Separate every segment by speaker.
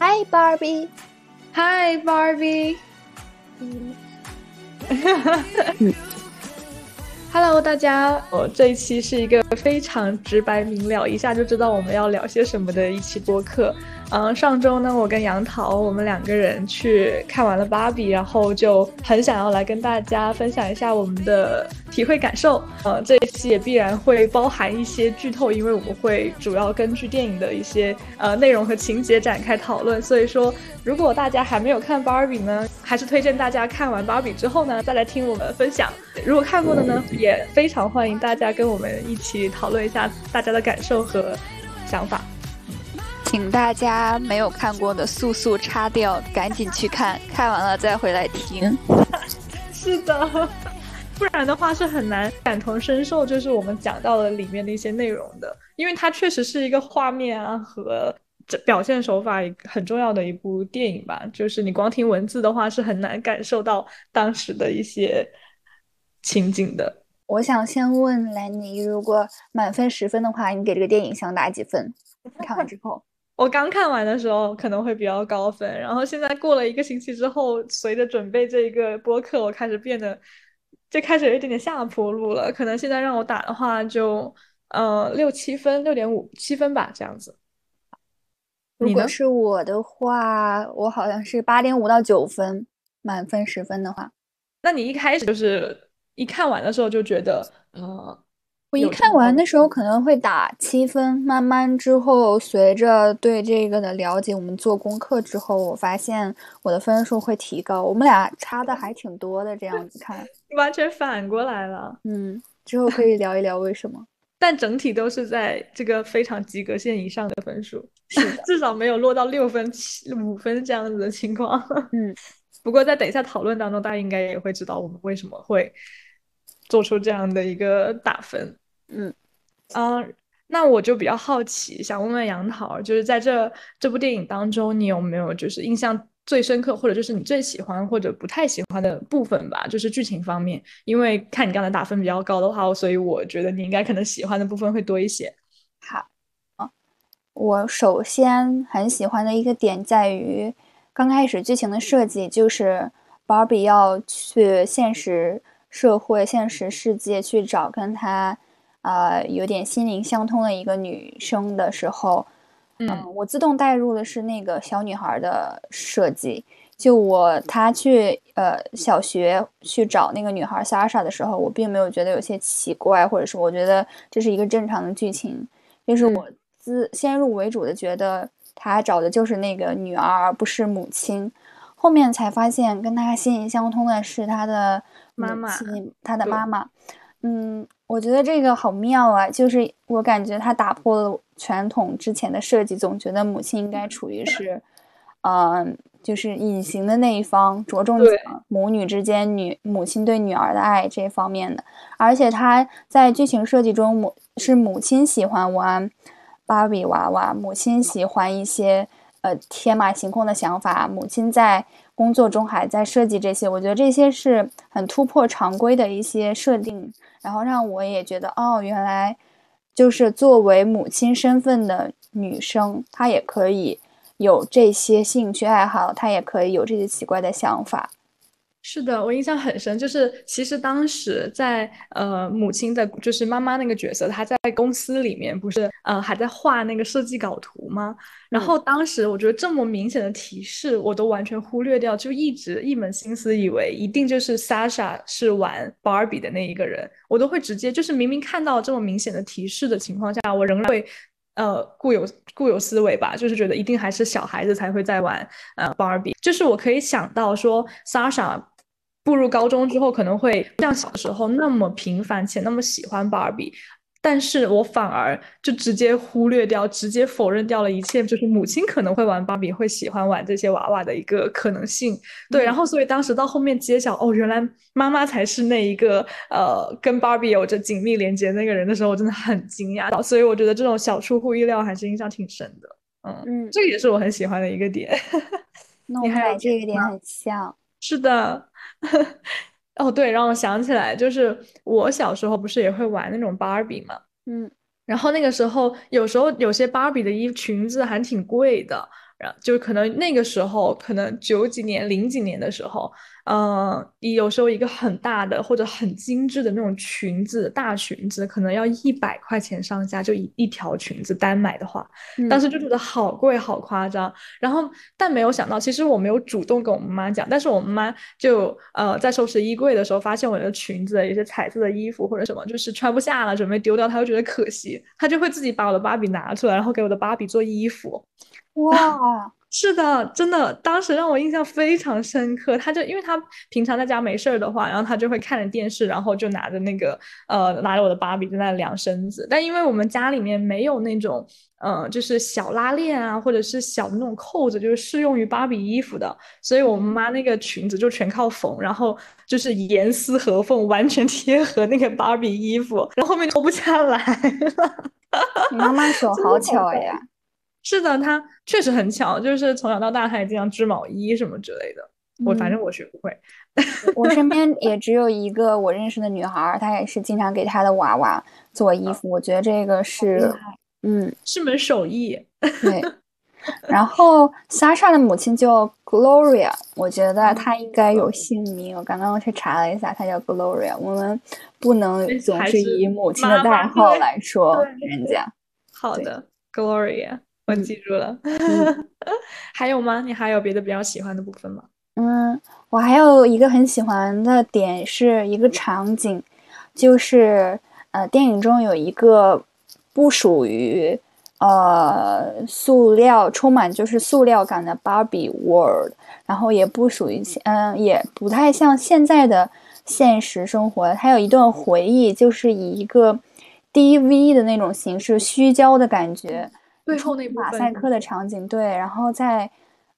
Speaker 1: Hi Barbie.
Speaker 2: Hi Barbie. Hello，大家，哦，这一期是一个非常直白明了，一下就知道我们要聊些什么的一期播客。嗯，上周呢，我跟杨桃，我们两个人去看完了芭比，然后就很想要来跟大家分享一下我们的体会感受。呃，这一期也必然会包含一些剧透，因为我们会主要根据电影的一些呃内容和情节展开讨论。所以说，如果大家还没有看芭比呢，还是推荐大家看完芭比之后呢，再来听我们分享。如果看过的呢，也非常欢迎大家跟我们一起讨论一下大家的感受和想法。
Speaker 1: 请大家没有看过的速速插掉，赶紧去看看完了再回来听。
Speaker 2: 是的，不然的话是很难感同身受，就是我们讲到了里面的一些内容的，因为它确实是一个画面啊和表现手法很重要的一部电影吧。就是你光听文字的话是很难感受到当时的一些情景的。
Speaker 1: 我想先问兰尼，如果满分十分的话，你给这个电影想打几分？看完之后。
Speaker 2: 我刚看完的时候可能会比较高分，然后现在过了一个星期之后，随着准备这一个播客，我开始变得就开始有一点点下坡路了。可能现在让我打的话，就呃六七分，六点五七分吧，这样子。
Speaker 1: 如果是我的话，我好像是八点五到九分，满分十分的话。
Speaker 2: 那你一开始就是一看完的时候就觉得，呃。
Speaker 1: 我一看完的时候可能会打七分，慢慢之后随着对这个的了解，我们做功课之后，我发现我的分数会提高。我们俩差的还挺多的，这样子看，
Speaker 2: 完全反过来了。
Speaker 1: 嗯，之后可以聊一聊为什么。
Speaker 2: 但整体都是在这个非常及格线以上的分数，
Speaker 1: 是
Speaker 2: 至少没有落到六分、七五分这样子的情况。
Speaker 1: 嗯，
Speaker 2: 不过在等一下讨论当中，大家应该也会知道我们为什么会。做出这样的一个打分，
Speaker 1: 嗯，
Speaker 2: 嗯，那我就比较好奇，想问问杨桃，就是在这这部电影当中，你有没有就是印象最深刻，或者就是你最喜欢或者不太喜欢的部分吧？就是剧情方面，因为看你刚才打分比较高的话，所以我觉得你应该可能喜欢的部分会多一些。
Speaker 1: 好，啊，我首先很喜欢的一个点在于刚开始剧情的设计，就是 Barbie 要去现实。社会现实世界去找跟他，呃，有点心灵相通的一个女生的时候，
Speaker 2: 嗯，
Speaker 1: 我自动带入的是那个小女孩的设计。就我她去呃小学去找那个女孩 Sasha 的时候，我并没有觉得有些奇怪，或者是我觉得这是一个正常的剧情。就是我自先入为主的觉得她找的就是那个女儿，而不是母亲。后面才发现跟他心灵相通的是他的。
Speaker 2: 妈妈，
Speaker 1: 他的妈妈，嗯，我觉得这个好妙啊！就是我感觉他打破了传统之前的设计，总觉得母亲应该处于是，嗯，就是隐形的那一方，着重讲母女之间女母亲对女儿的爱这方面的。而且他在剧情设计中，母是母亲喜欢玩芭比娃娃，母亲喜欢一些呃天马行空的想法，母亲在。工作中还在设计这些，我觉得这些是很突破常规的一些设定，然后让我也觉得，哦，原来就是作为母亲身份的女生，她也可以有这些兴趣爱好，她也可以有这些奇怪的想法。
Speaker 2: 是的，我印象很深，就是其实当时在呃母亲的，就是妈妈那个角色，她在公司里面不是呃还在画那个设计稿图吗？然后当时我觉得这么明显的提示，我都完全忽略掉，就一直一门心思以为一定就是 Sasha 是玩 Barbie 的那一个人，我都会直接就是明明看到这么明显的提示的情况下，我仍然会呃固有固有思维吧，就是觉得一定还是小孩子才会在玩呃 Barbie，就是我可以想到说 Sasha。步入高中之后，可能会像小时候那么平凡且那么喜欢芭比，但是我反而就直接忽略掉，直接否认掉了一切，就是母亲可能会玩芭比，会喜欢玩这些娃娃的一个可能性。对，然后所以当时到后面揭晓，哦，原来妈妈才是那一个呃跟芭比有着紧密连接那个人的时候，我真的很惊讶。所以我觉得这种小出乎意料还是印象挺深的。嗯嗯，这个也是我很喜欢的一个点。
Speaker 1: 那我们俩这个点很像。
Speaker 2: 是的。哦，对，让我想起来，就是我小时候不是也会玩那种芭比嘛，
Speaker 1: 嗯，
Speaker 2: 然后那个时候有时候有些芭比的衣裙子还挺贵的，然后就可能那个时候，可能九几年、零几年的时候。嗯，你有时候一个很大的或者很精致的那种裙子，大裙子可能要一百块钱上下，就一一条裙子单买的话，当时就觉得好贵，好夸张。然后，但没有想到，其实我没有主动跟我妈妈讲，但是我妈就呃在收拾衣柜的时候，发现我的裙子有些彩色的衣服或者什么，就是穿不下了，准备丢掉，她就觉得可惜，她就会自己把我的芭比拿出来，然后给我的芭比做衣服。
Speaker 1: 哇！
Speaker 2: 是的，真的，当时让我印象非常深刻。他就因为他平常在家没事儿的话，然后他就会看着电视，然后就拿着那个呃，拿着我的芭比在那量身子。但因为我们家里面没有那种呃，就是小拉链啊，或者是小的那种扣子，就是适用于芭比衣服的，所以我们妈那个裙子就全靠缝，然后就是严丝合缝，完全贴合那个芭比衣服，然后后面脱不下来了。
Speaker 1: 你妈妈手 好巧呀！
Speaker 2: 是的，他确实很巧，就是从小到大他也经常织毛衣什么之类的。我反正我学不会。
Speaker 1: 我身边也只有一个我认识的女孩，她也是经常给她的娃娃做衣服。我觉得这个是，嗯，
Speaker 2: 是门手艺。
Speaker 1: 对。然后 Sasha 的母亲叫 Gloria，我觉得她应该有姓名。我刚刚去查了一下，她叫 Gloria。我们不能总是以母亲的代号来说人家。
Speaker 2: 好的，Gloria。我记住了，还有吗？你还有别的比较喜欢的部分吗？
Speaker 1: 嗯，我还有一个很喜欢的点是一个场景，就是呃，电影中有一个不属于呃塑料，充满就是塑料感的 Barbie World，然后也不属于嗯，也不太像现在的现实生活。它有一段回忆，就是以一个 DV 的那种形式，虚焦的感觉。
Speaker 2: 最后那
Speaker 1: 马赛克的场景，对，然后再，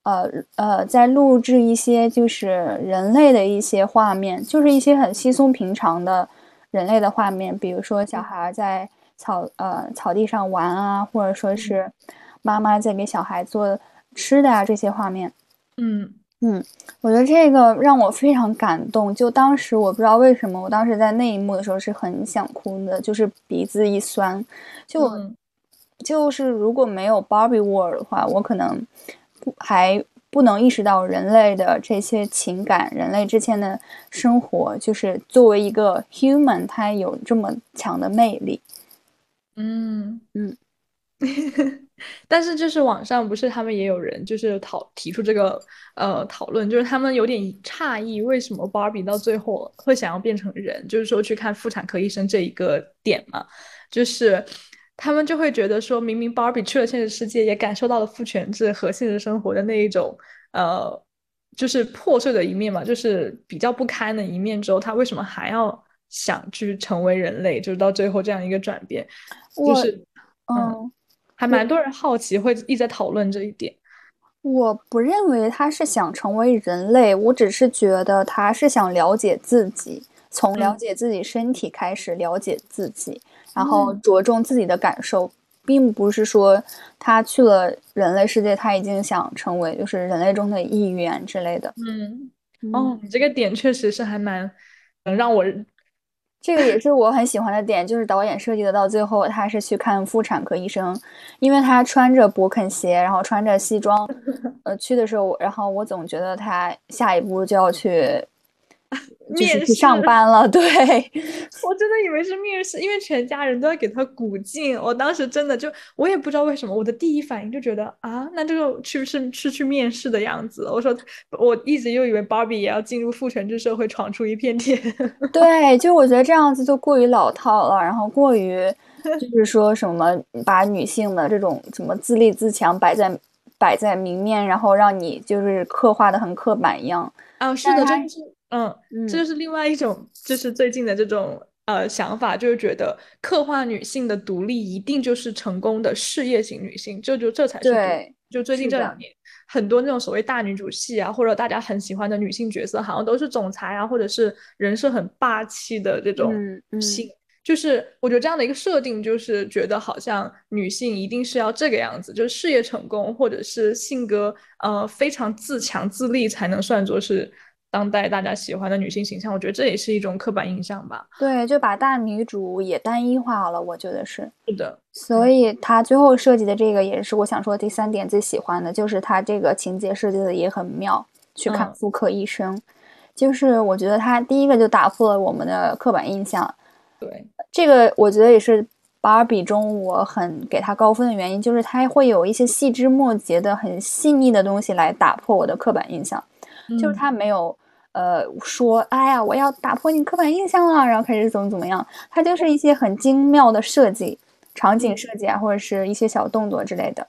Speaker 1: 呃呃，再录制一些就是人类的一些画面，就是一些很稀松平常的人类的画面，比如说小孩在草呃草地上玩啊，或者说是妈妈在给小孩做吃的啊这些画面。
Speaker 2: 嗯
Speaker 1: 嗯，我觉得这个让我非常感动。就当时我不知道为什么，我当时在那一幕的时候是很想哭的，就是鼻子一酸，就。就是如果没有 Barbie World 的话，我可能不还不能意识到人类的这些情感，人类之间的生活，就是作为一个 human，它有这么强的魅力。
Speaker 2: 嗯
Speaker 1: 嗯。
Speaker 2: 但是就是网上不是他们也有人就是讨提出这个呃讨论，就是他们有点诧异，为什么 Barbie 到最后会想要变成人，就是说去看妇产科医生这一个点嘛，就是。他们就会觉得说，明明 Barbie 去了现实世界，也感受到了父权制和现实生活的那一种，呃，就是破碎的一面嘛，就是比较不堪的一面。之后，他为什么还要想去成为人类？就是到最后这样一个转变，就是嗯，还蛮多人好奇，会一直在讨论这一点。
Speaker 1: 我不认为他是想成为人类，我只是觉得他是想了解自己，从了解自己身体开始了解自己。然后着重自己的感受，并不是说他去了人类世界，他已经想成为就是人类中的一员之类的。
Speaker 2: 嗯，哦，你这个点确实是还蛮能让我，
Speaker 1: 这个也是我很喜欢的点，就是导演设计的到最后他是去看妇产科医生，因为他穿着勃肯鞋，然后穿着西装，呃，去的时候，然后我总觉得他下一步就要去。就是去上班了，对
Speaker 2: 我真的以为是面试，因为全家人都要给他鼓劲。我当时真的就，我也不知道为什么，我的第一反应就觉得啊，那这个是不是是去面试的样子？我说，我一直又以为芭比也要进入父权制社会，闯出一片天。
Speaker 1: 对，就我觉得这样子就过于老套了，然后过于 就是说什么把女性的这种什么自立自强摆在摆在明面，然后让你就是刻画的很刻板一样。
Speaker 2: 啊，是的，真是。嗯，这就是另外一种，就是最近的这种呃想法，就是觉得刻画女性的独立一定就是成功的事业型女性，就就这才是
Speaker 1: 对。
Speaker 2: 就最近这两年，很多那种所谓大女主戏啊，或者大家很喜欢的女性角色，好像都是总裁啊，或者是人设很霸气的这种性。就是我觉得这样的一个设定，就是觉得好像女性一定是要这个样子，就是事业成功，或者是性格呃非常自强自立，才能算作是。当代大家喜欢的女性形象，我觉得这也是一种刻板印象吧。
Speaker 1: 对，就把大女主也单一化了，我觉得是。
Speaker 2: 是的。
Speaker 1: 所以他最后设计的这个也是我想说第三点最喜欢的，就是他这个情节设计的也很妙。去看妇科医生，就是我觉得他第一个就打破了我们的刻板印象。
Speaker 2: 对，
Speaker 1: 这个我觉得也是。芭比中，我很给他高分的原因就是他会有一些细枝末节的很细腻的东西来打破我的刻板印象，就是他没有呃说哎呀我要打破你刻板印象了，然后开始怎么怎么样，他就是一些很精妙的设计，场景设计啊或者是一些小动作之类的。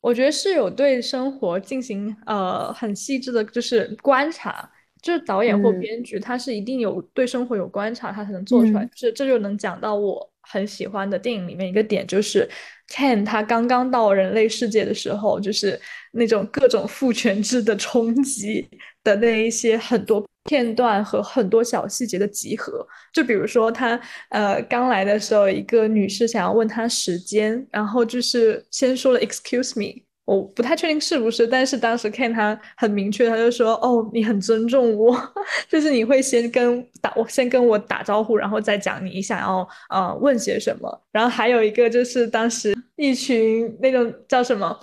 Speaker 2: 我觉得是有对生活进行呃很细致的，就是观察。就是导演或编剧，他是一定有对生活有观察，他才能做出来。这这就能讲到我很喜欢的电影里面一个点，就是 Ken 他刚刚到人类世界的时候，就是那种各种父权制的冲击的那一些很多片段和很多小细节的集合。就比如说他呃刚来的时候，一个女士想要问他时间，然后就是先说了 Excuse me。我不太确定是不是，但是当时看他很明确，他就说：“哦，你很尊重我，就是你会先跟打我先跟我打招呼，然后再讲你想要呃问些什么。”然后还有一个就是当时一群那种叫什么，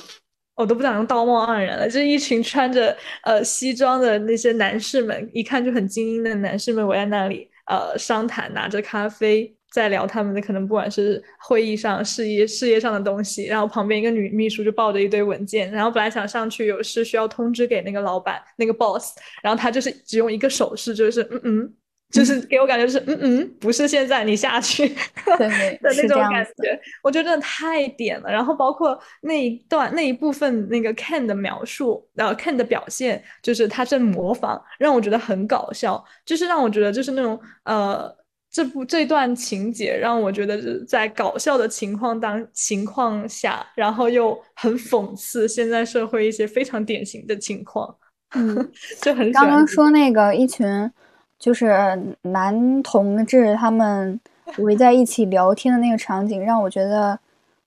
Speaker 2: 我都不想用道貌岸然了，就是一群穿着呃西装的那些男士们，一看就很精英的男士们围在那里呃商谈，拿着咖啡。在聊他们的可能不管是会议上事业事业上的东西，然后旁边一个女秘书就抱着一堆文件，然后本来想上去有事需要通知给那个老板那个 boss，然后他就是只用一个手势，就是嗯嗯，就是 给我感觉是嗯嗯，不是现在你下去
Speaker 1: 的
Speaker 2: 那种感觉，我觉得真的太点了。然后包括那一段那一部分那个 Ken 的描述，然后 Ken 的表现，就是他在模仿，让我觉得很搞笑，就是让我觉得就是那种呃。这部这段情节让我觉得是在搞笑的情况当情况下，然后又很讽刺现在社会一些非常典型的情况，
Speaker 1: 嗯，
Speaker 2: 就很
Speaker 1: 刚刚说那个一群就是男同志他们围在一起聊天的那个场景，让我觉得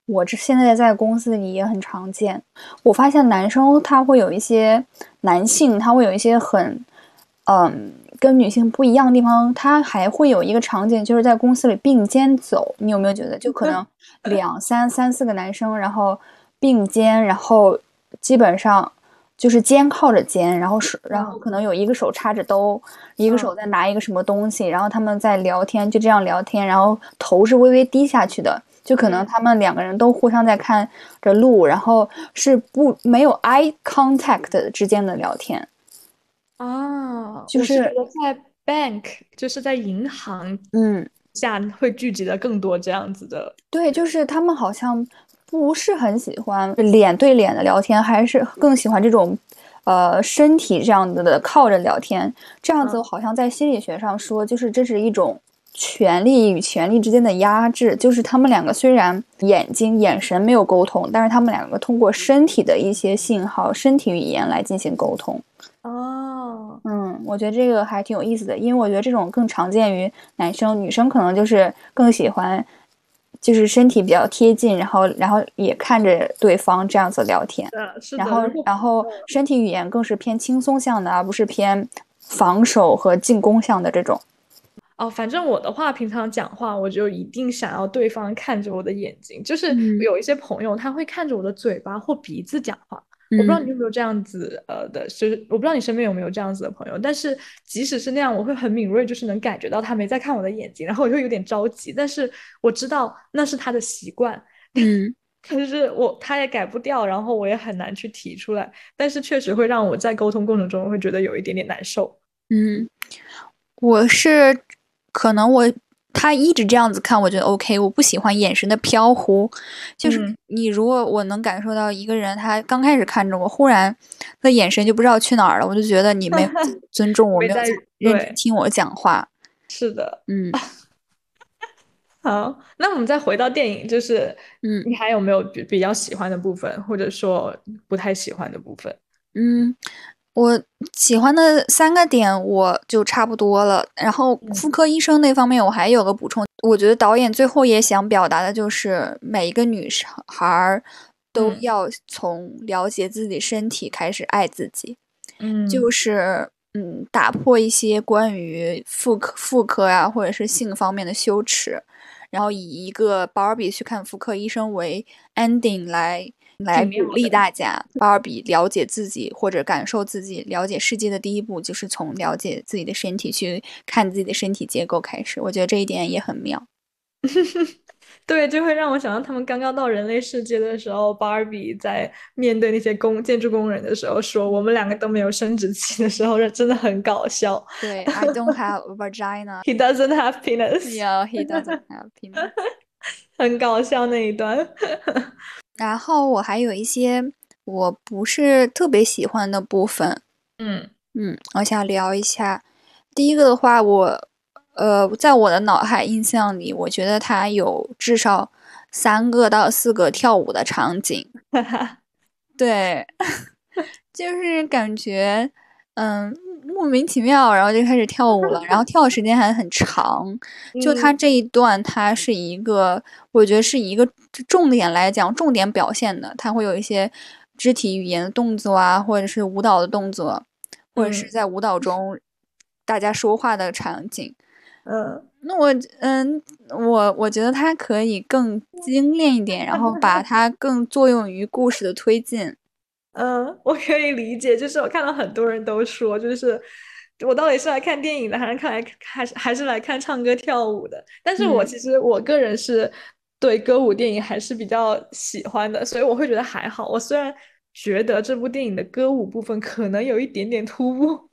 Speaker 1: 我这现在在公司里也很常见。我发现男生他会有一些男性他会有一些很嗯。跟女性不一样的地方，她还会有一个场景，就是在公司里并肩走。你有没有觉得，就可能两三三四个男生，然后并肩，然后基本上就是肩靠着肩，然后手，然后可能有一个手插着兜，一个手在拿一个什么东西，然后他们在聊天，就这样聊天，然后头是微微低下去的，就可能他们两个人都互相在看着路，然后是不没有 eye contact 之间的聊天。
Speaker 2: 啊，
Speaker 1: 就是
Speaker 2: 在 bank，就是在银行，
Speaker 1: 嗯，
Speaker 2: 下会聚集的更多这样子的。
Speaker 1: 对，就是他们好像不是很喜欢脸对脸的聊天，还是更喜欢这种，呃，身体这样子的靠着聊天。这样子好像在心理学上说，就是这是一种权力与权力之间的压制。就是他们两个虽然眼睛眼神没有沟通，但是他们两个通过身体的一些信号、身体语言来进行沟通。
Speaker 2: 哦，
Speaker 1: 嗯，我觉得这个还挺有意思的，因为我觉得这种更常见于男生，女生可能就是更喜欢，就是身体比较贴近，然后然后也看着对方这样子聊天，然后然后身体语言更是偏轻松向的，而不是偏防守和进攻向的这种。
Speaker 2: 哦，反正我的话，平常讲话我就一定想要对方看着我的眼睛，就是有一些朋友他会看着我的嘴巴或鼻子讲话。我不知道你有没有这样子，呃的，就是我不知道你身边有没有这样子的朋友，但是即使是那样，我会很敏锐，就是能感觉到他没在看我的眼睛，然后我就有点着急，但是我知道那是他的习惯，
Speaker 1: 嗯，
Speaker 2: 可是我他也改不掉，然后我也很难去提出来，但是确实会让我在沟通过程中会觉得有一点点难受，
Speaker 1: 嗯，我是可能我。他一直这样子看，我觉得 OK。我不喜欢眼神的飘忽，就是你如果我能感受到一个人，他刚开始看着我，忽然他眼神就不知道去哪儿了，我就觉得你没有尊重我，没有认真听我讲话。
Speaker 2: 是的，
Speaker 1: 嗯。
Speaker 2: 好，那我们再回到电影，就是
Speaker 1: 嗯，
Speaker 2: 你还有没有比比较喜欢的部分，或者说不太喜欢的部分？
Speaker 1: 嗯。我喜欢的三个点我就差不多了，然后妇科医生那方面我还有个补充，我觉得导演最后也想表达的就是每一个女孩儿都要从了解自己身体开始爱自己，
Speaker 2: 嗯，
Speaker 1: 就是嗯，打破一些关于妇科、妇科啊，或者是性方面的羞耻，然后以一个 Barbie 去看妇科医生为 ending 来来鼓励大家。Barbie 了解自己或者感受自己、了解世界的第一步，就是从了解自己的身体去看自己的身体结构开始。我觉得这一点也很妙。
Speaker 2: 对，就会让我想到他们刚刚到人类世界的时候，Barbie 在面对那些工建筑工人的时候说：“我们两个都没有生殖器的时候，真的很搞笑。”
Speaker 1: 对，I don't have a vagina.
Speaker 2: He doesn't have penis.
Speaker 1: Yeah, he doesn't have penis.
Speaker 2: 很搞笑那一段。
Speaker 1: 然后我还有一些我不是特别喜欢的部分。
Speaker 2: 嗯
Speaker 1: 嗯，我想聊一下。第一个的话，我。呃，在我的脑海印象里，我觉得它有至少三个到四个跳舞的场景。对，就是感觉，嗯，莫名其妙，然后就开始跳舞了，然后跳的时间还很长。就他这一段，他是一个，我觉得是一个重点来讲，重点表现的，他会有一些肢体语言的动作啊，或者是舞蹈的动作，或者是在舞蹈中大家说话的场景。
Speaker 2: 嗯，
Speaker 1: 那我嗯，我我觉得它可以更精炼一点，然后把它更作用于故事的推进。
Speaker 2: 嗯，我可以理解，就是我看到很多人都说，就是我到底是来看电影的，还是看来还是还是来看唱歌跳舞的？但是我其实我个人是对歌舞电影还是比较喜欢的，所以我会觉得还好。我虽然。觉得这部电影的歌舞部分可能有一点点突兀，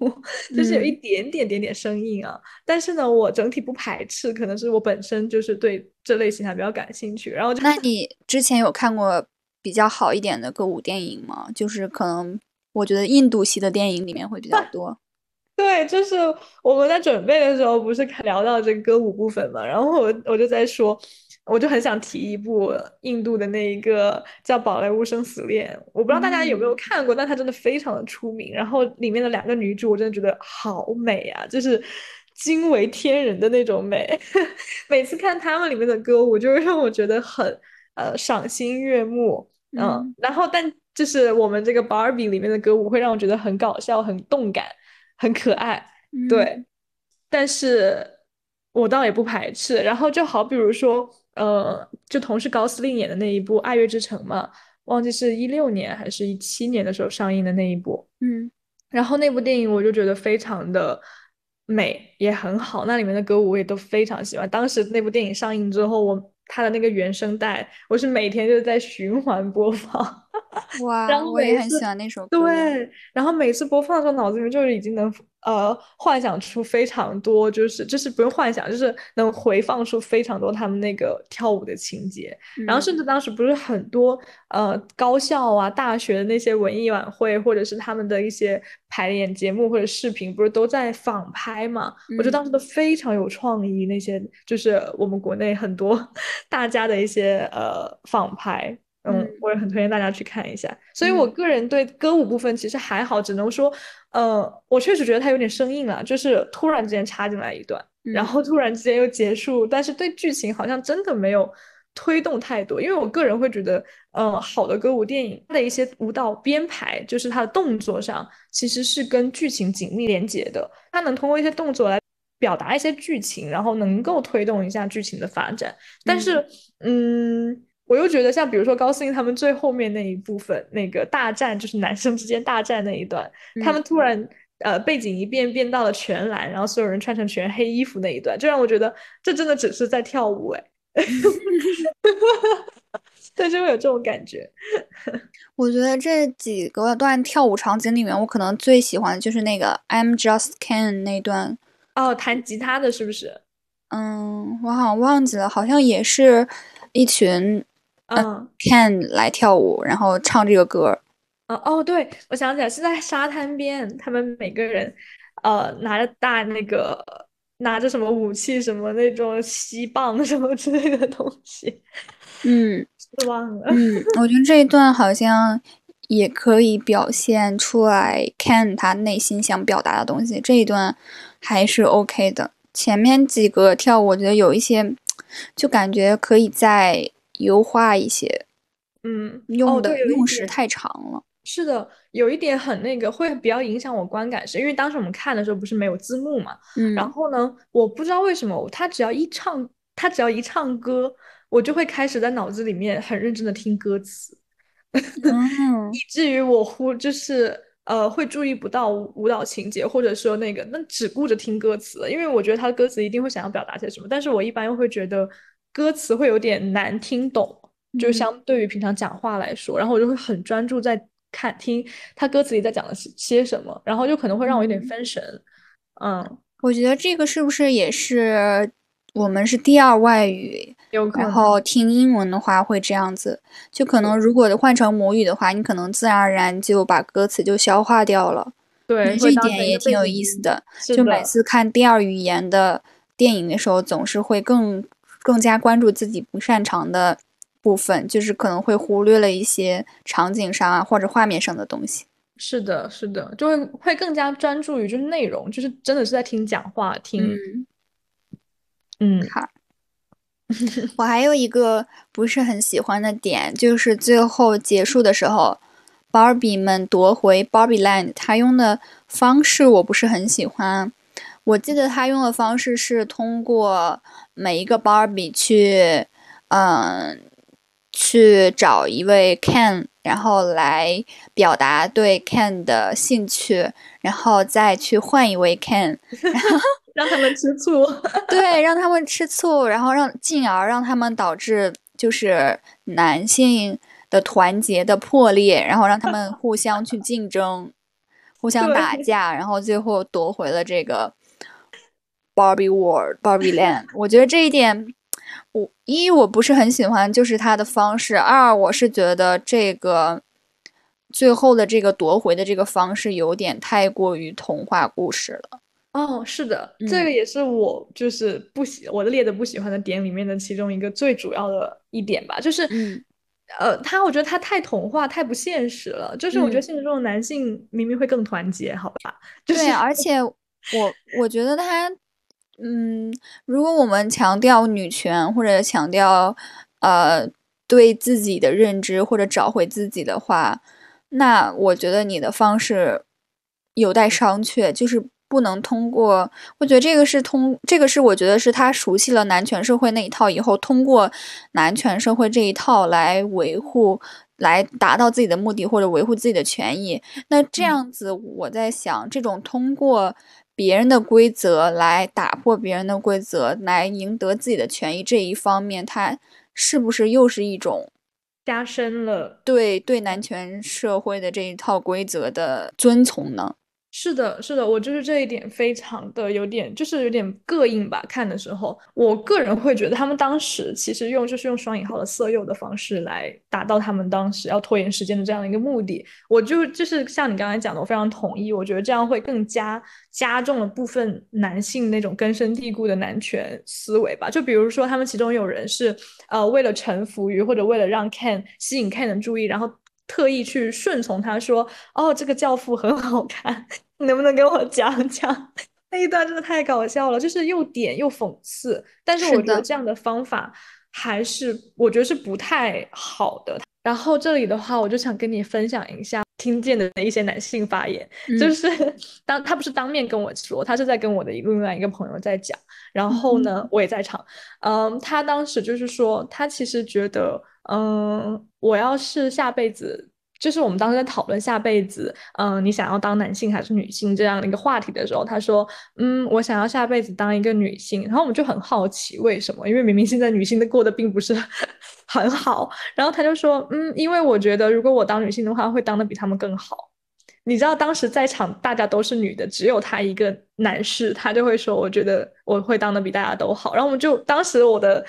Speaker 2: 就是有一点点点点生硬啊。但是呢，我整体不排斥，可能是我本身就是对这类型还比较感兴趣。然后就，
Speaker 1: 那你之前有看过比较好一点的歌舞电影嘛？就是可能我觉得印度系的电影里面会比较 多。
Speaker 2: 对，就是我们在准备的时候不是聊到这个歌舞部分嘛，然后我我就在说。我就很想提一部印度的那一个叫《宝莱坞生死恋》，我不知道大家有没有看过，但它真的非常的出名。然后里面的两个女主，我真的觉得好美啊，就是惊为天人的那种美。每次看他们里面的歌舞，就会让我觉得很呃赏心悦目。嗯，然后但就是我们这个 Barbie 里面的歌舞会让我觉得很搞笑、很动感、很可爱。对，但是我倒也不排斥。然后就好比如说。呃，就同是高司令演的那一部《爱乐之城》嘛，忘记是一六年还是一七年的时候上映的那一部。
Speaker 1: 嗯，
Speaker 2: 然后那部电影我就觉得非常的美，也很好，那里面的歌舞我也都非常喜欢。当时那部电影上映之后，我他的那个原声带，我是每天就在循环播放。
Speaker 1: 哇，我也很喜欢那首
Speaker 2: 歌。对，然后每次播放的时候，脑子里面就是已经能呃幻想出非常多，就是就是不用幻想，就是能回放出非常多他们那个跳舞的情节。然后甚至当时不是很多呃高校啊、大学的那些文艺晚会，或者是他们的一些排演节目或者视频，不是都在仿拍嘛？我觉得当时都非常有创意，那些就是我们国内很多 大家的一些呃仿拍。嗯，我也很推荐大家去看一下。所以，我个人对歌舞部分其实还好，只能说，呃，我确实觉得它有点生硬了，就是突然之间插进来一段，然后突然之间又结束，但是对剧情好像真的没有推动太多。因为我个人会觉得，呃，好的歌舞电影它的一些舞蹈编排，就是它的动作上其实是跟剧情紧密连接的，它能通过一些动作来表达一些剧情，然后能够推动一下剧情的发展。但是，嗯。我又觉得，像比如说高司令他们最后面那一部分，那个大战就是男生之间大战那一段，他们突然呃背景一变变到了全蓝，然后所有人穿成全黑衣服那一段，就让我觉得这真的只是在跳舞哎，对，就会有这种感觉。
Speaker 1: 我觉得这几个段跳舞场景里面，我可能最喜欢的就是那个 I'm Just Ken 那段
Speaker 2: 哦，弹吉他的是不是？
Speaker 1: 嗯，我好像忘记了，好像也是一群。
Speaker 2: 嗯
Speaker 1: ，Ken 来跳舞，然后唱这个歌。
Speaker 2: 哦哦，对，我想起来是在沙滩边，他们每个人呃拿着大那个拿着什么武器，什么那种吸棒什么之类的东西。
Speaker 1: 嗯，
Speaker 2: 忘了。
Speaker 1: 嗯，我觉得这一段好像也可以表现出来 Ken 他内心想表达的东西。这一段还是 OK 的。前面几个跳舞，我觉得有一些就感觉可以在。优化一些，
Speaker 2: 嗯，
Speaker 1: 用的用时太长了。
Speaker 2: 是的，有一点很那个，会比较影响我观感，是因为当时我们看的时候不是没有字幕嘛，
Speaker 1: 嗯，
Speaker 2: 然后呢，我不知道为什么他只要一唱，他只要一唱歌，我就会开始在脑子里面很认真的听歌词，以至于我忽就是呃会注意不到舞蹈情节，或者说那个那只顾着听歌词，因为我觉得他的歌词一定会想要表达些什么，但是我一般又会觉得歌词会有点难听懂，就相对于平常讲话来说，然后我就会很专注在。看听他歌词里在讲的些什么，然后就可能会让我有点分神。嗯，
Speaker 1: 我觉得这个是不是也是我们是第二外语，然后听英文的话会这样子，就可能如果换成母语的话，你可能自然而然就把歌词就消化掉了。
Speaker 2: 对，
Speaker 1: 这一点也挺有意思的。就每次看第二语言的电影的时候，总是会更更加关注自己不擅长的。部分就是可能会忽略了一些场景上啊或者画面上的东西。
Speaker 2: 是的，是的，就会会更加专注于就是内容，就是真的是在听讲话听。嗯，
Speaker 1: 好。我还有一个不是很喜欢的点，就是最后结束的时候，芭比们夺回 Barbie Land，他用的方式我不是很喜欢。我记得他用的方式是通过每一个芭比去，嗯。去找一位 Ken，然后来表达对 Ken 的兴趣，然后再去换一位 Ken，然后
Speaker 2: 让他们吃醋，
Speaker 1: 对，让他们吃醋，然后让进而让他们导致就是男性的团结的破裂，然后让他们互相去竞争，互相打架，然后最后夺回了这个 Barbie World Barbie Land。我觉得这一点。我一我不是很喜欢，就是他的方式；二我是觉得这个最后的这个夺回的这个方式有点太过于童话故事了。
Speaker 2: 哦，是的，这个也是我就是不喜我的列的不喜欢的点里面的其中一个最主要的一点吧，就是呃，他我觉得他太童话，太不现实了。就是我觉得现实中的男性明明会更团结，好吧？对，
Speaker 1: 而且我我觉得他。嗯，如果我们强调女权或者强调，呃，对自己的认知或者找回自己的话，那我觉得你的方式有待商榷，就是不能通过。我觉得这个是通，这个是我觉得是他熟悉了男权社会那一套以后，通过男权社会这一套来维护、来达到自己的目的或者维护自己的权益。那这样子，我在想，这种通过。别人的规则来打破别人的规则，来赢得自己的权益，这一方面，它是不是又是一种
Speaker 2: 加深了
Speaker 1: 对对男权社会的这一套规则的遵从呢？
Speaker 2: 是的，是的，我就是这一点非常的有点，就是有点膈应吧。看的时候，我个人会觉得他们当时其实用就是用双引号的色诱的方式来达到他们当时要拖延时间的这样的一个目的。我就就是像你刚才讲的，我非常同意。我觉得这样会更加加重了部分男性那种根深蒂固的男权思维吧。就比如说，他们其中有人是呃为了臣服于或者为了让 Ken 吸引 Ken 的注意，然后特意去顺从他说：“哦，这个教父很好看。”你能不能给我讲讲那一段？真的太搞笑了，就是又点又讽刺。但是我觉得这样的方法还是我觉得是不太好的。然后这里的话，我就想跟你分享一下听见的一些男性发言，就是当他不是当面跟我说，他是在跟我的另外一个朋友在讲。然后呢，我也在场。嗯，他当时就是说，他其实觉得，嗯，我要是下辈子。就是我们当时在讨论下辈子，嗯，你想要当男性还是女性这样的一个话题的时候，他说，嗯，我想要下辈子当一个女性。然后我们就很好奇为什么，因为明明现在女性的过得并不是 很好。然后他就说，嗯，因为我觉得如果我当女性的话，会当的比他们更好。你知道当时在场大家都是女的，只有他一个男士，他就会说，我觉得我会当的比大家都好。然后我们就当时我的。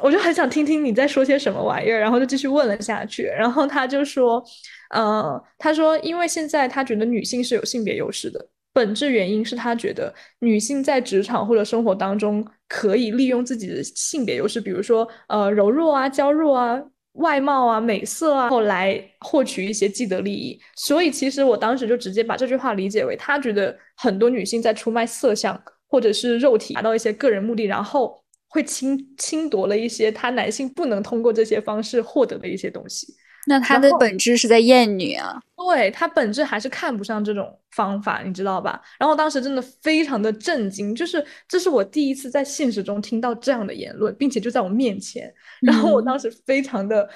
Speaker 2: 我就很想听听你在说些什么玩意儿，然后就继续问了下去。然后他就说，呃，他说，因为现在他觉得女性是有性别优势的，本质原因是他觉得女性在职场或者生活当中可以利用自己的性别优势，比如说呃柔弱啊、娇弱啊、外貌啊、美色啊，后来获取一些既得利益。所以其实我当时就直接把这句话理解为，他觉得很多女性在出卖色相或者是肉体，达到一些个人目的，然后。会侵侵夺了一些他男性不能通过这些方式获得的一些东西。
Speaker 1: 那他的本质是在厌女啊？
Speaker 2: 对他本质还是看不上这种方法，你知道吧？然后当时真的非常的震惊，就是这是我第一次在现实中听到这样的言论，并且就在我面前，然后我当时非常的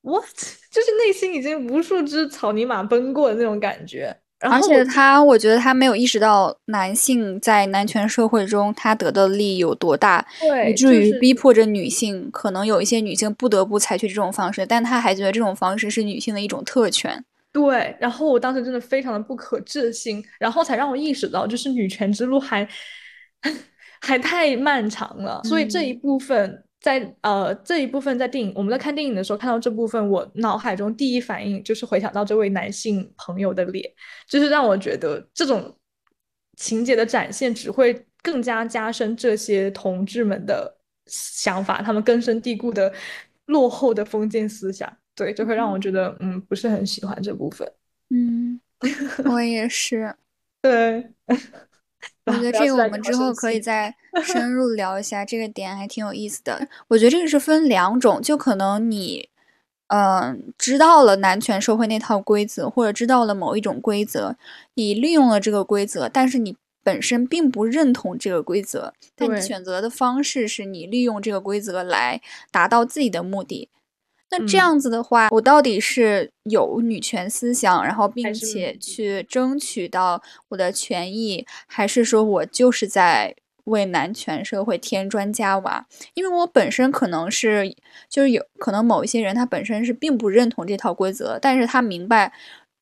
Speaker 2: what，就是内心已经无数只草泥马奔过的那种感觉。
Speaker 1: 而且他，我觉得他没有意识到男性在男权社会中他得的利益有多大，以至于逼迫着女性。可能有一些女性不得不采取这种方式，但他还觉得这种方式是女性的一种特权。
Speaker 2: 对，然后我当时真的非常的不可置信，然后才让我意识到，就是女权之路还 还太漫长了。所以这一部分。在呃这一部分，在电影我们在看电影的时候看到这部分，我脑海中第一反应就是回想到这位男性朋友的脸，就是让我觉得这种情节的展现只会更加加深这些同志们的想法，他们根深蒂固的落后的封建思想，对，就会让我觉得嗯不是很喜欢这部分。
Speaker 1: 嗯，我也是，
Speaker 2: 对。
Speaker 1: 我觉得这个我们之后可以再 深入聊一下，这个点还挺有意思的。我觉得这个是分两种，就可能你，嗯，知道了男权社会那套规则，或者知道了某一种规则，你利用了这个规则，但是你本身并不认同这个规则，但你选择的方式是你利用这个规则来达到自己的目的。那这样子的话，我到底是有女权思想，然后并且去争取到我的权益，还是说我就是在为男权社会添砖加瓦？因为我本身可能是，就是有可能某一些人他本身是并不认同这套规则，但是他明白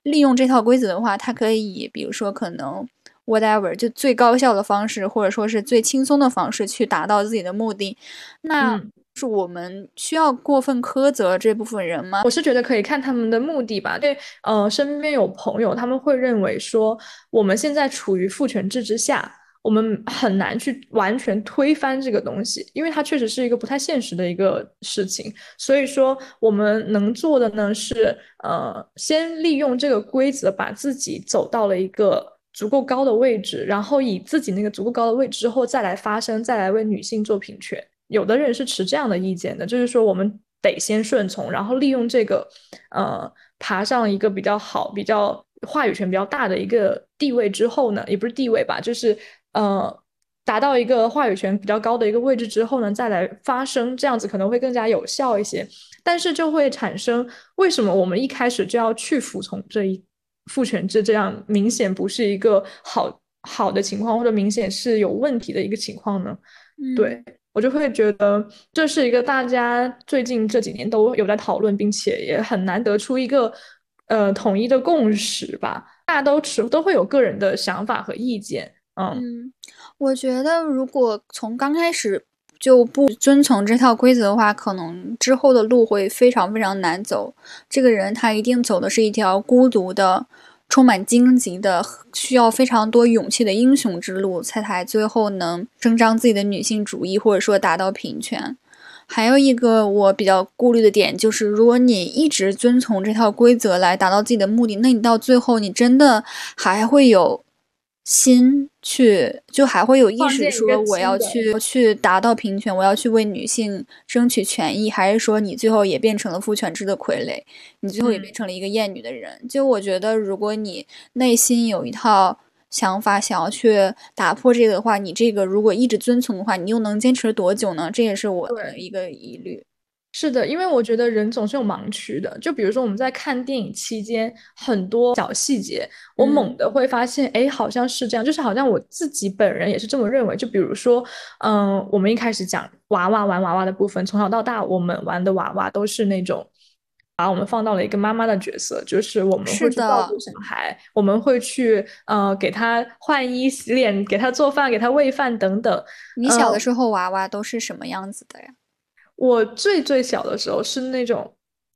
Speaker 1: 利用这套规则的话，他可以，比如说可能 whatever 就最高效的方式，或者说是最轻松的方式去达到自己的目的。那。是我们需要过分苛责这部分人吗？
Speaker 2: 我是觉得可以看他们的目的吧。对，呃，身边有朋友他们会认为说，我们现在处于父权制之下，我们很难去完全推翻这个东西，因为它确实是一个不太现实的一个事情。所以说，我们能做的呢是，呃，先利用这个规则，把自己走到了一个足够高的位置，然后以自己那个足够高的位置之后再来发声，再来为女性做平权。有的人是持这样的意见的，就是说我们得先顺从，然后利用这个，呃，爬上一个比较好、比较话语权比较大的一个地位之后呢，也不是地位吧，就是呃，达到一个话语权比较高的一个位置之后呢，再来发声，这样子可能会更加有效一些。但是就会产生，为什么我们一开始就要去服从这一父权制？这样明显不是一个好好的情况，或者明显是有问题的一个情况呢？对。我就会觉得这是一个大家最近这几年都有在讨论，并且也很难得出一个呃统一的共识吧。大家都持都会有个人的想法和意见。
Speaker 1: 嗯，我觉得如果从刚开始就不遵从这套规则的话，可能之后的路会非常非常难走。这个人他一定走的是一条孤独的。充满荆棘的、需要非常多勇气的英雄之路，才才最后能伸张自己的女性主义，或者说达到平权。还有一个我比较顾虑的点就是，如果你一直遵从这套规则来达到自己的目的，那你到最后你真的还会有。心去就还会有意识说我要去去达到平权，我要去为女性争取权益，还是说你最后也变成了父权制的傀儡，你最后也变成了一个厌女的人？就我觉得，如果你内心有一套想法想要去打破这个的话，你这个如果一直遵从的话，你又能坚持多久呢？这也是我的一个疑虑。
Speaker 2: 是的，因为我觉得人总是有盲区的。就比如说我们在看电影期间，很多小细节，我猛地会发现，哎，好像是这样，就是好像我自己本人也是这么认为。就比如说，嗯，我们一开始讲娃娃玩娃娃的部分，从小到大我们玩的娃娃都是那种，把我们放到了一个妈妈的角色，就是我们会去照顾小孩，我们会去呃给他换衣、洗脸、给他做饭、给他喂饭等等。
Speaker 1: 你小的时候娃娃都是什么样子的呀？
Speaker 2: 我最最小的时候是那种，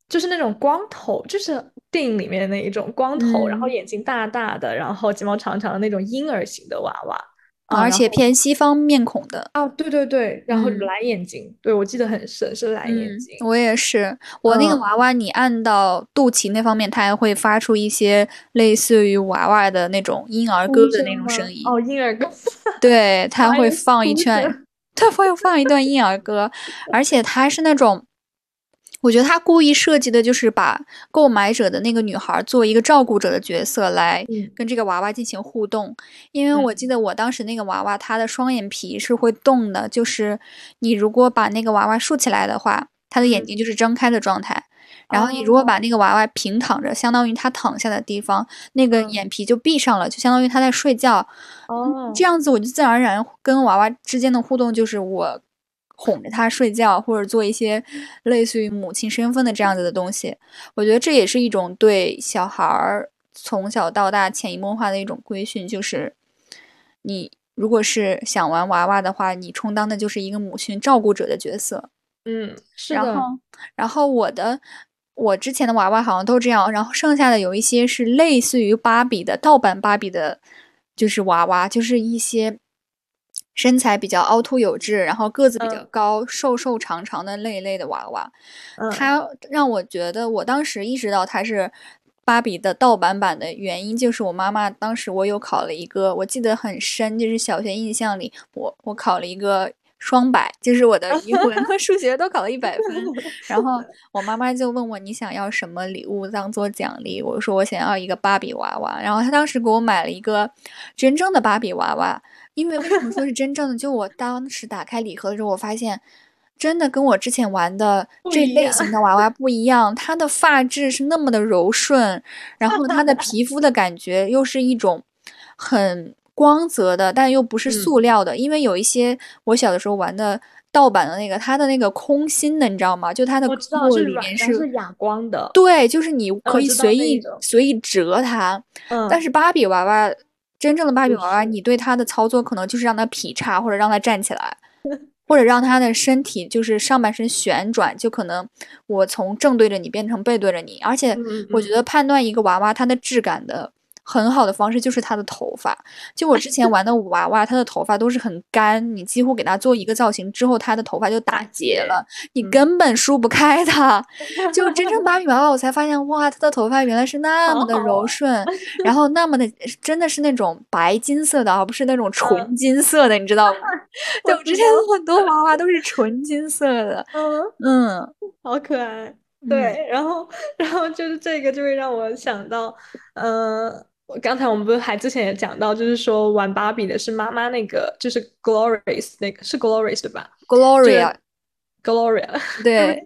Speaker 2: 就是那种光头，就是电影里面那一种光头，然后眼睛大大的，然后睫毛长长的那种婴儿型的娃娃，
Speaker 1: 而且偏西方面孔的。
Speaker 2: 哦，对对对，然后蓝眼睛，对我记得很深，是蓝眼睛。
Speaker 1: 我也是，我那个娃娃，你按到肚脐那方面，它还会发出一些类似于娃娃的那种婴儿歌的那种声音。
Speaker 2: 哦，婴儿歌。
Speaker 1: 对，它会放一圈。他会放一段婴儿歌，而且他是那种，我觉得他故意设计的就是把购买者的那个女孩作为一个照顾者的角色来跟这个娃娃进行互动，因为我记得我当时那个娃娃，她的双眼皮是会动的，就是你如果把那个娃娃竖起来的话，她的眼睛就是睁开的状态，然后你如果把那个娃娃平躺着，相当于他躺下的地方，那个眼皮就闭上了，就相当于他在睡觉。
Speaker 2: 哦，
Speaker 1: 这样子我就自然而然跟娃娃之间的互动就是我。哄着他睡觉，或者做一些类似于母亲身份的这样子的东西，我觉得这也是一种对小孩儿从小到大潜移默化的一种规训，就是你如果是想玩娃娃的话，你充当的就是一个母亲照顾者的角色。
Speaker 2: 嗯，是
Speaker 1: 的。然后，然后我的我之前的娃娃好像都这样，然后剩下的有一些是类似于芭比的盗版芭比的，就是娃娃，就是一些。身材比较凹凸有致，然后个子比较高、瘦瘦长长的那一类的娃娃，它让我觉得，我当时意识到它是芭比的盗版版的原因，就是我妈妈当时我有考了一个，我记得很深，就是小学印象里，我我考了一个双百，就是我的语 文和数学都考了一百分，然后我妈妈就问我你想要什么礼物当做奖励，我说我想要一个芭比娃娃，然后她当时给我买了一个真正的芭比娃娃。因为为什么说是真正的？就我当时打开礼盒的时候，我发现真的跟我之前玩的 这类型的娃娃不一样。它的发质是那么的柔顺，然后它的皮肤的感觉又是一种很光泽的，但又不是塑料的。因为有一些我小的时候玩的盗版的那个，它的那个空心的，你知道吗？就它的
Speaker 2: 布
Speaker 1: 里面是
Speaker 2: 哑光的。
Speaker 1: 对，就是你可以随意随意折它。嗯，但是芭比娃娃。真正的芭比娃娃，你对它的操作可能就是让它劈叉，或者让它站起来，或者让它的身体就是上半身旋转，就可能我从正对着你变成背对着你。而且，我觉得判断一个娃娃它的质感的。很好的方式就是它的头发，就我之前玩的 娃娃，它的头发都是很干，你几乎给它做一个造型之后，它的头发就打结了，你根本梳不开它。就真正芭比娃娃，我才发现，哇，它的头发原来是那么的柔顺，然后那么的真的是那种白金色的，而不是那种纯金色的，你知道吗？对，我之前很多娃娃都是纯金色的，嗯嗯，
Speaker 2: 好可爱。对，然后然后就是这个就会让我想到，嗯。我刚才我们不是还之前也讲到，就是说玩芭比的是妈妈那个，就是 Glorious 那个是 Glorious 对吧
Speaker 1: ？Gloria，Gloria，
Speaker 2: 对，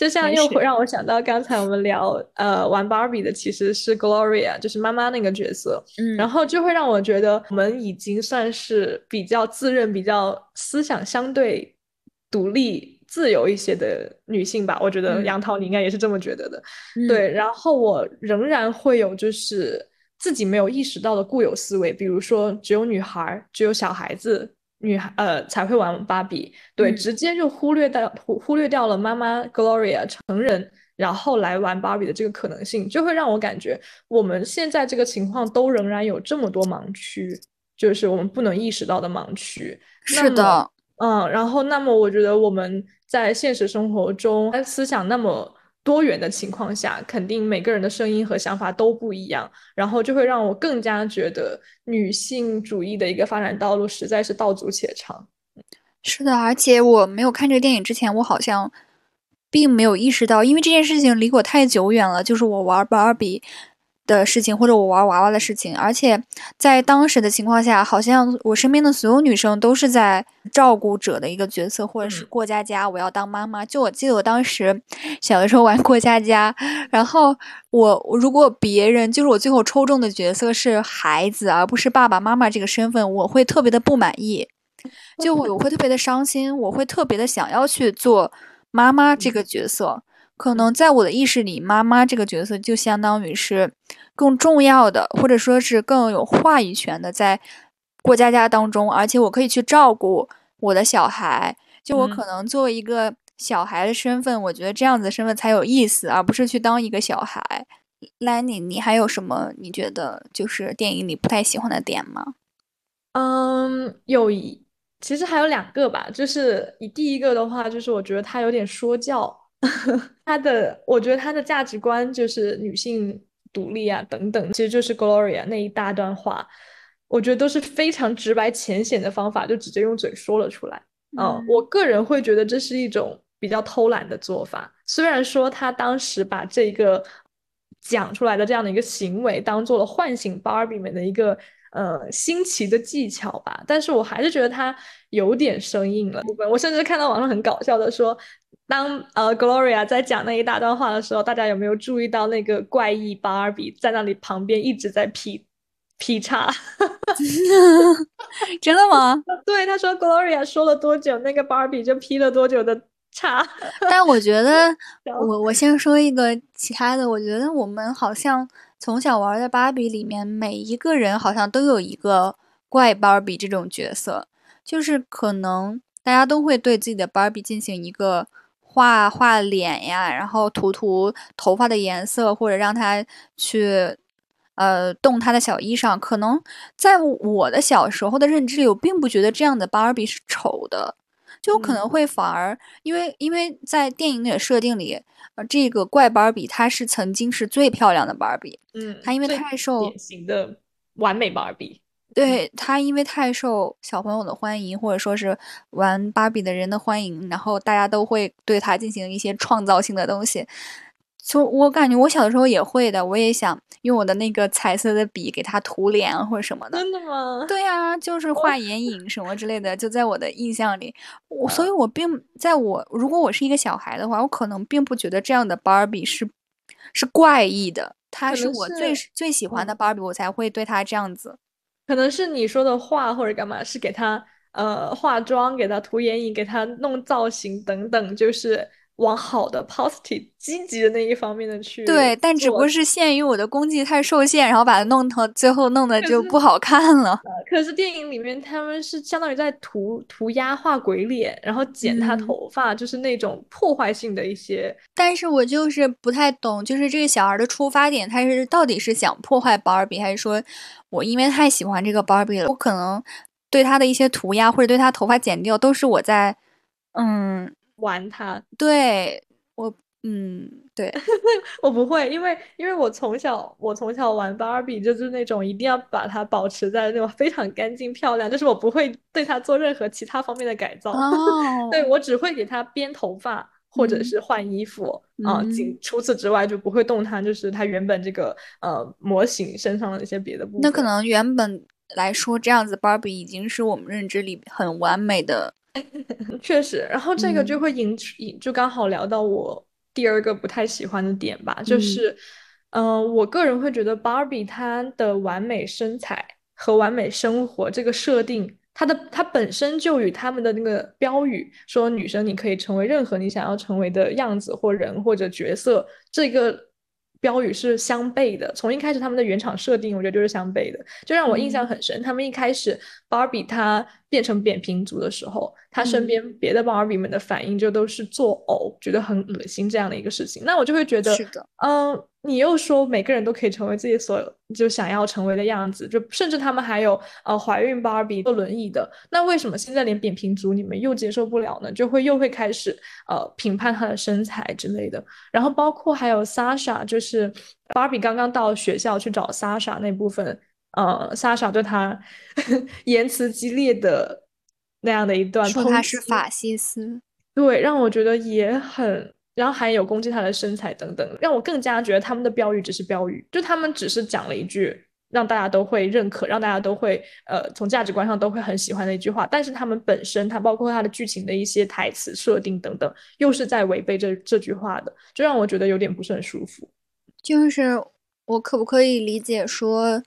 Speaker 2: 就 像又会让我想到刚才我们聊呃玩芭比的其实是 Gloria，就是妈妈那个角色，嗯，然后就会让我觉得我们已经算是比较自认、比较思想相对独立、自由一些的女性吧。我觉得杨桃你应该也是这么觉得的，对。然后我仍然会有就是。自己没有意识到的固有思维，比如说只有女孩、只有小孩子、女孩呃才会玩芭比，对，直接就忽略掉忽忽略掉了妈妈 Gloria 成人然后来玩芭比的这个可能性，就会让我感觉我们现在这个情况都仍然有这么多盲区，就是我们不能意识到的盲区。
Speaker 1: 是的，
Speaker 2: 嗯，然后那么我觉得我们在现实生活中思想那么。多元的情况下，肯定每个人的声音和想法都不一样，然后就会让我更加觉得女性主义的一个发展道路实在是道阻且长。
Speaker 1: 是的，而且我没有看这个电影之前，我好像并没有意识到，因为这件事情离我太久远了。就是我玩芭比。的事情，或者我玩娃娃的事情，而且在当时的情况下，好像我身边的所有女生都是在照顾者的一个角色，或者是过家家，我要当妈妈。就我记得我当时小的时候玩过家家，然后我如果别人就是我最后抽中的角色是孩子，而不是爸爸妈妈这个身份，我会特别的不满意，就我会特别的伤心，我会特别的想要去做妈妈这个角色。可能在我的意识里，妈妈这个角色就相当于是更重要的，或者说是更有话语权的，在过家家当中，而且我可以去照顾我的小孩。就我可能作为一个小孩的身份，我觉得这样子的身份才有意思，而不是去当一个小孩。Lenny，你还有什么你觉得就是电影里不太喜欢的点吗？
Speaker 2: 嗯，有一，其实还有两个吧。就是以第一个的话，就是我觉得他有点说教。他的，我觉得他的价值观就是女性独立啊，等等，其实就是 Gloria 那一大段话，我觉得都是非常直白浅显的方法，就直接用嘴说了出来。嗯，我个人会觉得这是一种比较偷懒的做法，虽然说他当时把这个讲出来的这样的一个行为当做了唤醒 Barbie 们的一个呃新奇的技巧吧，但是我还是觉得他有点生硬了。我甚至看到网上很搞笑的说，当呃 Gloria 在讲那一大段话的时候，大家有没有注意到那个怪异芭比在那里旁边一直在劈劈叉？
Speaker 1: 真的吗？
Speaker 2: 对，他说 Gloria 说了多久，那个芭比就劈了多久的叉。
Speaker 1: 但我觉得，我我先说一个其他的，我觉得我们好像从小玩的芭比里面，每一个人好像都有一个怪芭比这种角色，就是可能大家都会对自己的芭比进行一个画画脸呀，然后涂涂头发的颜色，或者让他去。呃，动他的小衣裳，可能在我的小时候的认知里，我并不觉得这样的芭比是丑的，就可能会反而，因为因为在电影里的设定里，呃，这个怪芭比她是曾经是最漂亮的芭比，
Speaker 2: 嗯，
Speaker 1: 她因为太受
Speaker 2: 典型的完美芭比，
Speaker 1: 对他因为太受小朋友的欢迎，或者说是玩芭比的人的欢迎，然后大家都会对他进行一些创造性的东西。就我感觉，我小的时候也会的，我也想用我的那个彩色的笔给他涂脸或者什么的。
Speaker 2: 真的吗？
Speaker 1: 对呀，就是画眼影什么之类的，就在我的印象里。我所以，我并在我如果我是一个小孩的话，我可能并不觉得这样的芭比是是怪异的。他是我最最喜欢的芭比，我才会对他这样子。
Speaker 2: 可能是你说的画或者干嘛，是给他呃化妆，给他涂眼影，给他弄造型等等，就是。往好的、positive、积极的那一方面的去
Speaker 1: 对，但只不过是限于我的功绩太受限，然后把它弄成最后弄得就不好看了。
Speaker 2: 可是电影里面他们是相当于在涂涂鸦、画鬼脸，然后剪他头发，就是那种破坏性的一些。
Speaker 1: 但是我就是不太懂，就是这个小孩的出发点，他是到底是想破坏芭比，还是说我因为太喜欢这个芭比了，我可能对他的一些涂鸦或者对他头发剪掉，都是我在嗯。
Speaker 2: 玩它，
Speaker 1: 对我，嗯，对
Speaker 2: 我不会，因为因为我从小我从小玩芭比，就是那种一定要把它保持在那种非常干净漂亮，就是我不会对它做任何其他方面的改造，对我只会给它编头发或者是换衣服啊，仅除此之外就不会动它，就是它原本这个呃模型身上的一些别的部分。
Speaker 1: 那可能原本来说，这样子芭比已经是我们认知里很完美的。
Speaker 2: 确实，然后这个就会引引，就刚好聊到我第二个不太喜欢的点吧，就是，嗯，我个人会觉得芭比她的完美身材和完美生活这个设定，它的它本身就与他们的那个标语说女生你可以成为任何你想要成为的样子或人或者角色，这个。标语是相悖的，从一开始他们的原厂设定，我觉得就是相悖的，就让我印象很深。他们一开始芭比她变成扁平足的时候，他身边别的芭比们的反应就都是作呕，觉得很恶心这样的一个事情。那我就会觉得，嗯。你又说每个人都可以成为自己所就想要成为的样子，就甚至他们还有呃怀孕芭比坐轮椅的，那为什么现在连扁平足你们又接受不了呢？就会又会开始呃评判她的身材之类的。然后包括还有 Sasha，就是芭比刚刚到学校去找 Sasha 那部分，呃，Sasha 对她 言辞激烈的那样的一段，
Speaker 1: 说他是法西斯，
Speaker 2: 对，让我觉得也很。然后还有攻击他的身材等等，让我更加觉得他们的标语只是标语，就他们只是讲了一句让大家都会认可、让大家都会呃从价值观上都会很喜欢的一句话，但是他们本身，它包括他的剧情的一些台词设定等等，又是在违背这这句话的，就让我觉得有点不是很舒服。
Speaker 1: 就是我可不可以理解说，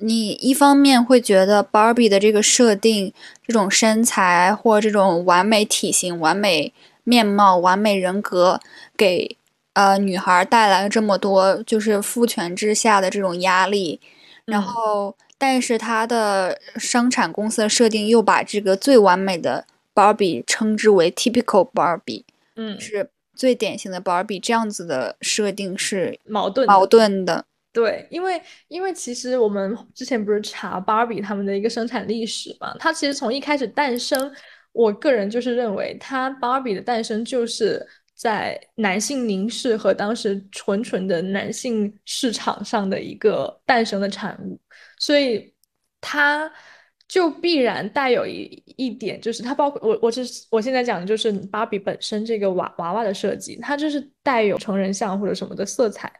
Speaker 1: 你一方面会觉得 Barbie 的这个设定，这种身材或这种完美体型、完美。面貌完美人格给呃女孩带来了这么多，就是父权之下的这种压力，然后但是它的生产公司的设定又把这个最完美的 Barbie 称之为 typical Barbie，
Speaker 2: 嗯，
Speaker 1: 是最典型的 Barbie，这样子的设定是
Speaker 2: 矛盾
Speaker 1: 矛盾的。
Speaker 2: 对，因为因为其实我们之前不是查 Barbie 他们的一个生产历史嘛，它其实从一开始诞生。我个人就是认为，它芭比的诞生就是在男性凝视和当时纯纯的男性市场上的一个诞生的产物，所以它就必然带有一一点，就是它包括我，我是我现在讲的就是芭比本身这个娃娃娃的设计，它就是带有成人像或者什么的色彩。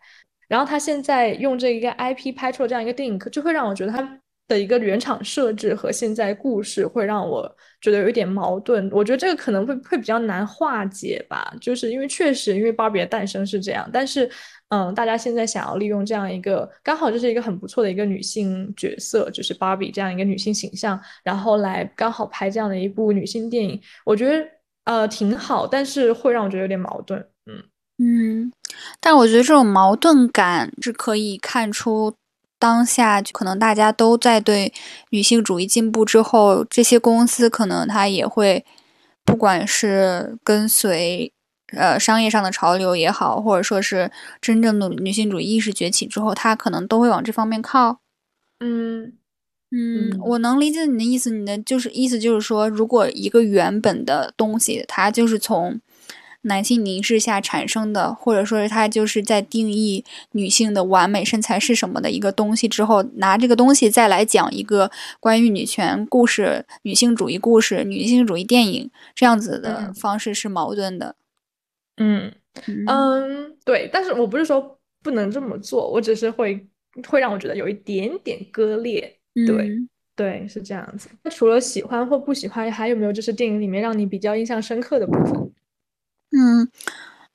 Speaker 2: 然后他现在用这一个 IP 拍出了这样一个电影，就会让我觉得他的一个原厂设置和现在故事会让我觉得有一点矛盾。我觉得这个可能会会比较难化解吧，就是因为确实因为芭比的诞生是这样，但是。嗯，大家现在想要利用这样一个，刚好就是一个很不错的一个女性角色，就是芭比这样一个女性形象，然后来刚好拍这样的一部女性电影，我觉得呃挺好，但是会让我觉得有点矛盾。嗯
Speaker 1: 嗯，但我觉得这种矛盾感是可以看出当下可能大家都在对女性主义进步之后，这些公司可能它也会，不管是跟随。呃，商业上的潮流也好，或者说是真正的女性主义意识崛起之后，它可能都会往这方面靠。
Speaker 2: 嗯
Speaker 1: 嗯，我能理解你的意思。你的就是意思就是说，如果一个原本的东西，它就是从男性凝视下产生的，或者说是它就是在定义女性的完美身材是什么的一个东西之后，拿这个东西再来讲一个关于女权故事、女性主义故事、女性主义电影这样子的方式是矛盾的。
Speaker 2: 嗯嗯，对，但是我不是说不能这么做，我只是会会让我觉得有一点点割裂，对对，是这样子。那除了喜欢或不喜欢，还有没有就是电影里面让你比较印象深刻的部分？
Speaker 1: 嗯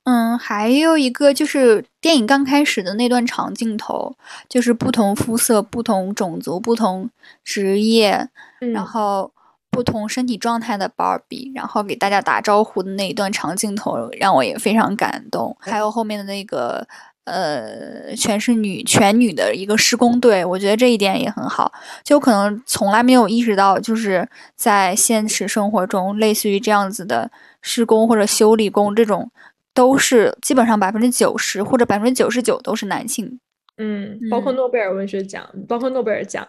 Speaker 1: 嗯，还有一个就是电影刚开始的那段长镜头，就是不同肤色、不同种族、不同职业，然后。不同身体状态的芭比，然后给大家打招呼的那一段长镜头，让我也非常感动。还有后面的那个，呃，全是女全女的一个施工队，我觉得这一点也很好。就可能从来没有意识到，就是在现实生活中，类似于这样子的施工或者修理工这种，都是基本上百分之九十或者百分之九十九都是男性。
Speaker 2: 嗯，包括诺贝尔文学奖，包括诺贝尔奖。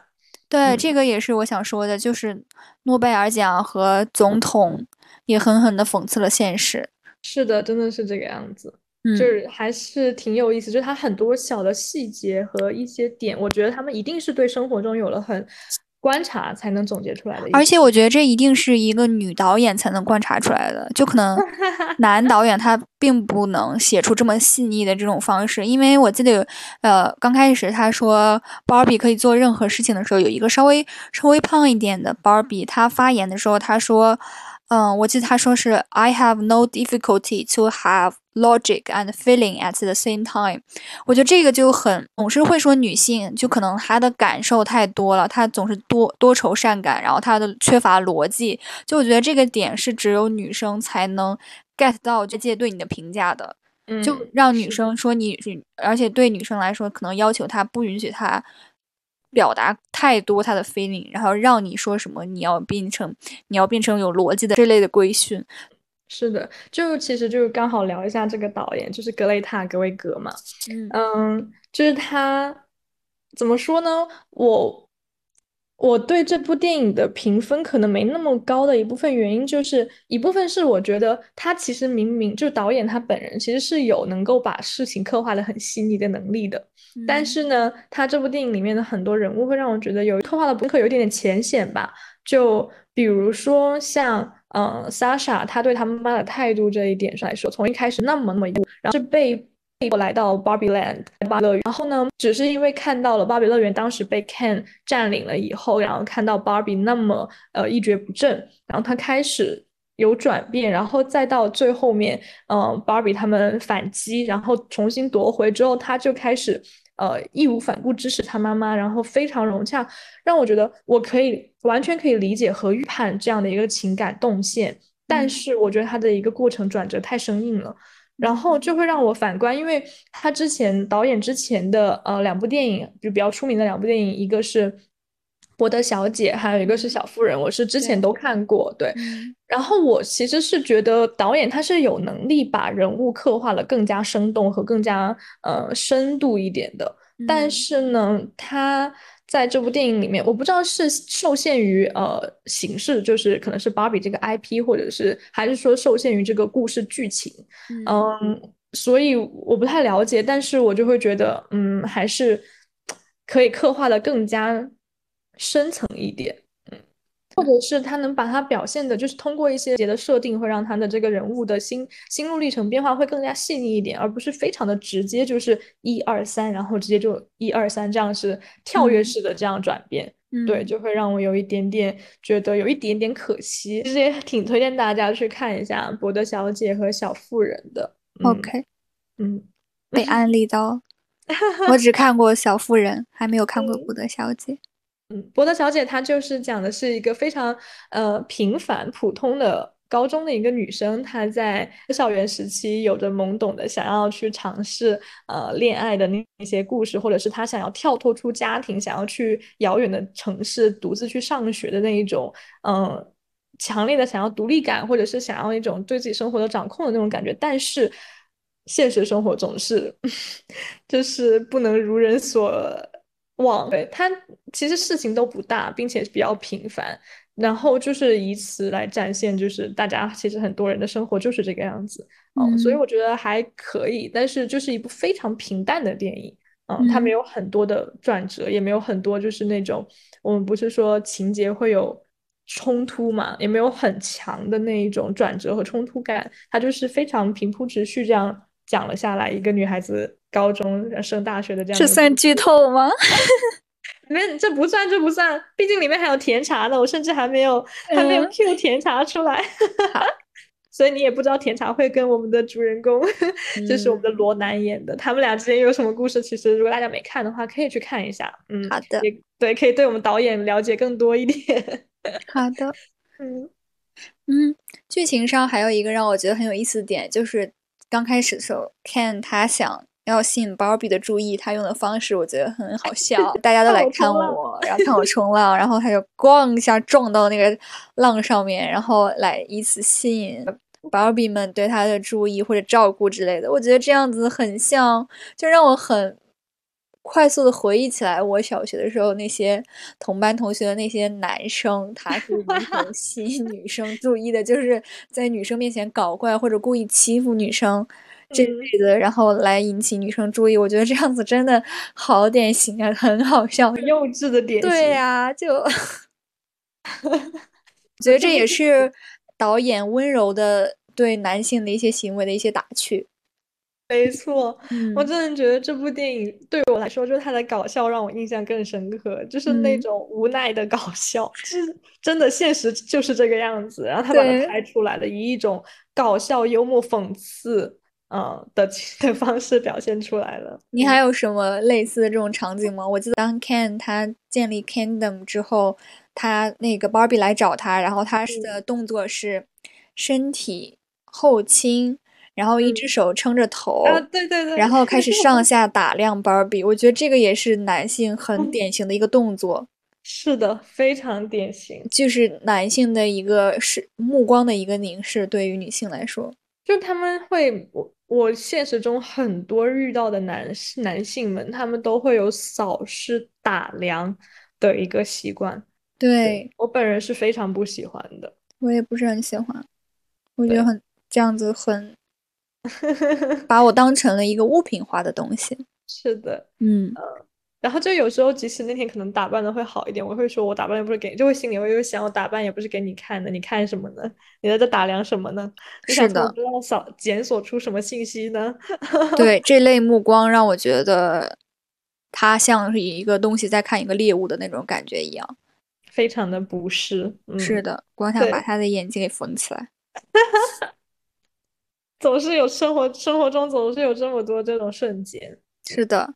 Speaker 1: 对，这个也是我想说的，就是诺贝尔奖和总统也狠狠的讽刺了现实。
Speaker 2: 是的，真的是这个样子，就是还是挺有意思，就是他很多小的细节和一些点，我觉得他们一定是对生活中有了很。观察才能总结出来的，
Speaker 1: 而且我觉得这一定是一个女导演才能观察出来的，就可能 男导演他并不能写出这么细腻的这种方式。因为我记得，呃，刚开始他说芭比可以做任何事情的时候，有一个稍微稍微胖一点的芭比，他发言的时候他说。嗯，我记得他说是 I have no difficulty to have logic and feeling at the same time。我觉得这个就很总是会说女性，就可能她的感受太多了，她总是多多愁善感，然后她的缺乏逻辑。就我觉得这个点是只有女生才能 get 到这界对你的评价的，就让女生说你，而且对女生来说，可能要求她不允许她。表达太多他的 feeling，然后让你说什么，你要变成你要变成有逻辑的这类的规训。
Speaker 2: 是的，就其实就是刚好聊一下这个导演，就是格雷塔格威格嘛。嗯，就是他怎么说呢？我。我对这部电影的评分可能没那么高的一部分原因，就是一部分是我觉得他其实明明就导演他本人其实是有能够把事情刻画的很细腻的能力的，但是呢，他这部电影里面的很多人物会让我觉得有刻画的不可有点点浅显吧，就比如说像嗯，Sasha 他对他妈妈的态度这一点上来说，从一开始那么那么然后是被。我来到 Barbie Land 芭比乐园，然后呢，只是因为看到了芭比乐园当时被 Ken 占领了以后，然后看到 Barbie 那么呃一蹶不振，然后他开始有转变，然后再到最后面，嗯，芭比他们反击，然后重新夺回之后，他就开始呃义无反顾支持他妈妈，然后非常融洽，让我觉得我可以完全可以理解和预判这样的一个情感动线，但是我觉得他的一个过程转折太生硬了。然后就会让我反观，因为他之前导演之前的呃两部电影，就比较出名的两部电影，一个是《伯德小姐》，还有一个是《小妇人》，我是之前都看过。对，然后我其实是觉得导演他是有能力把人物刻画的更加生动和更加呃深度一点的，但是呢，他。在这部电影里面，我不知道是受限于呃形式，就是可能是芭比这个 IP，或者是还是说受限于这个故事剧情，嗯，所以我不太了解，但是我就会觉得，嗯，还是可以刻画的更加深层一点，嗯或者是他能把它表现的，就是通过一些节的设定，会让他的这个人物的心心路历程变化会更加细腻一点，而不是非常的直接，就是一二三，然后直接就一二三，这样是跳跃式的这样转变，对，就会让我有一点点觉得有一点点可惜。其实也挺推荐大家去看一下《博德小姐和小妇人》的。
Speaker 1: OK，
Speaker 2: 嗯，
Speaker 1: 被安利到，我只看过《小妇人》，还没有看过《博德小姐》。
Speaker 2: 嗯，博德小姐她就是讲的是一个非常呃平凡普通的高中的一个女生，她在校园时期有着懵懂的想要去尝试呃恋爱的那那些故事，或者是她想要跳脱出家庭，想要去遥远的城市独自去上学的那一种嗯强烈的想要独立感，或者是想要一种对自己生活的掌控的那种感觉，但是现实生活总是 就是不能如人所。网对。它其实事情都不大，并且比较平凡，然后就是以此来展现，就是大家其实很多人的生活就是这个样子，嗯，所以我觉得还可以，但是就是一部非常平淡的电影，嗯，它没有很多的转折，也没有很多就是那种我们不是说情节会有冲突嘛，也没有很强的那一种转折和冲突感，它就是非常平铺直叙这样讲了下来，一个女孩子。高中升大学的这样，
Speaker 1: 这算剧透吗？
Speaker 2: 没，这不算，这不算，毕竟里面还有甜茶呢。我甚至还没有还没有 Q 甜茶出来，所以你也不知道甜茶会跟我们的主人公，就是我们的罗南演的，他们俩之间有什么故事。其实如果大家没看的话，可以去看一下。嗯，
Speaker 1: 好的，
Speaker 2: 对，可以对我们导演了解更多一点。
Speaker 1: 好的，嗯嗯，剧情上还有一个让我觉得很有意思的点，就是刚开始的时候，Ken 他想。要吸引 Barbie 的注意，他用的方式我觉得很好笑。大家都来看我，然后看我冲浪，然后他就咣一下撞到那个浪上面，然后来以此吸引 Barbie 们对他的注意或者照顾之类的。我觉得这样子很像，就让我很快速的回忆起来我小学的时候那些同班同学的那些男生，他是如何 吸引女生注意的，就是在女生面前搞怪或者故意欺负女生。这类的，然后来引起女生注意，我觉得这样子真的好典型啊，很好笑，
Speaker 2: 幼稚的典型。
Speaker 1: 对呀，就 觉得这也是导演温柔的对男性的一些行为的一些打趣。
Speaker 2: 没错，我真的觉得这部电影对我来说，就是它的搞笑让我印象更深刻，就是那种无奈的搞笑，是真的现实就是这个样子，然后他把它拍出来的，以一种搞笑、幽默、讽刺。嗯的 的方式表现出来了。
Speaker 1: 你还有什么类似的这种场景吗？我记得当 Ken 他建立 Kingdom 之后，他那个 Barbie 来找他，然后他的动作是身体后倾，然后一只手撑着头，
Speaker 2: 对对对，
Speaker 1: 然后开始上 下打量 Barbie。我觉得这个也是男性很典型的一个动作。
Speaker 2: 是的，非常典型，
Speaker 1: 就是男性的一个是目光的一个凝视，对于女性来说，
Speaker 2: 就他们会我。我现实中很多遇到的男男性们，他们都会有扫视打量的一个习惯。
Speaker 1: 对
Speaker 2: 我本人是非常不喜欢的，
Speaker 1: 我也不是很喜欢，我觉得很这样子很 把我当成了一个物品化的东西。
Speaker 2: 是的，
Speaker 1: 嗯。
Speaker 2: 然后就有时候，即使那天可能打扮的会好一点，我会说我打扮又不是给，就会心里会又想，我打扮也不是给你看的，你看什么呢？你在这打量什么呢？
Speaker 1: 是的，
Speaker 2: 扫检索出什么信息呢？
Speaker 1: 对，这类目光让我觉得他像是一个东西在看一个猎物的那种感觉一样，
Speaker 2: 非常的不适。
Speaker 1: 是的，光想把他的眼睛给缝起来。
Speaker 2: 总是有生活生活中总是有这么多这种瞬间。
Speaker 1: 是的。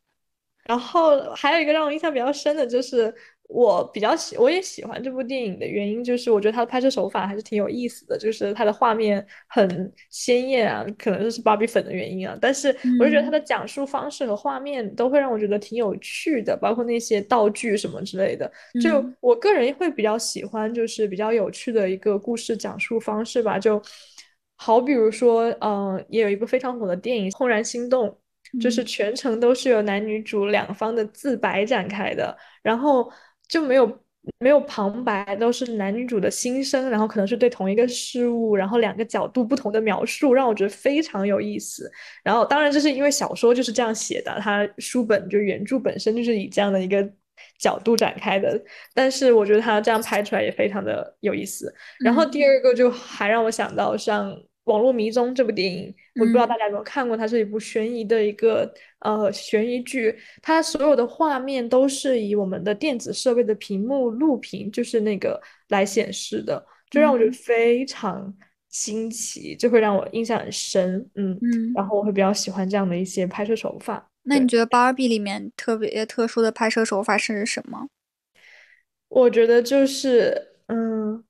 Speaker 2: 然后还有一个让我印象比较深的，就是我比较喜，我也喜欢这部电影的原因，就是我觉得它的拍摄手法还是挺有意思的，就是它的画面很鲜艳啊，可能就是芭比粉的原因啊。但是我就觉得它的讲述方式和画面都会让我觉得挺有趣的，包括那些道具什么之类的。就我个人会比较喜欢，就是比较有趣的一个故事讲述方式吧。就好比如说，嗯，也有一部非常火的电影《怦然心动》。就是全程都是由男女主两方的自白展开的，然后就没有没有旁白，都是男女主的心声，然后可能是对同一个事物，然后两个角度不同的描述，让我觉得非常有意思。然后当然这是因为小说就是这样写的，它书本就原著本身就是以这样的一个角度展开的，但是我觉得他这样拍出来也非常的有意思。然后第二个就还让我想到像《网络迷踪》这部电影，我不知道大家有没有看过，它是一部悬疑的一个呃悬疑剧，它所有的画面都是以我们的电子设备的屏幕录屏，就是那个来显示的，就让我觉得非常新奇，就会让我印象很深。嗯嗯，然后我会比较喜欢这样的一些拍摄手法。
Speaker 1: 那你觉得《芭比》里面特别特殊的拍摄手法是什么？
Speaker 2: 我觉得就是，嗯，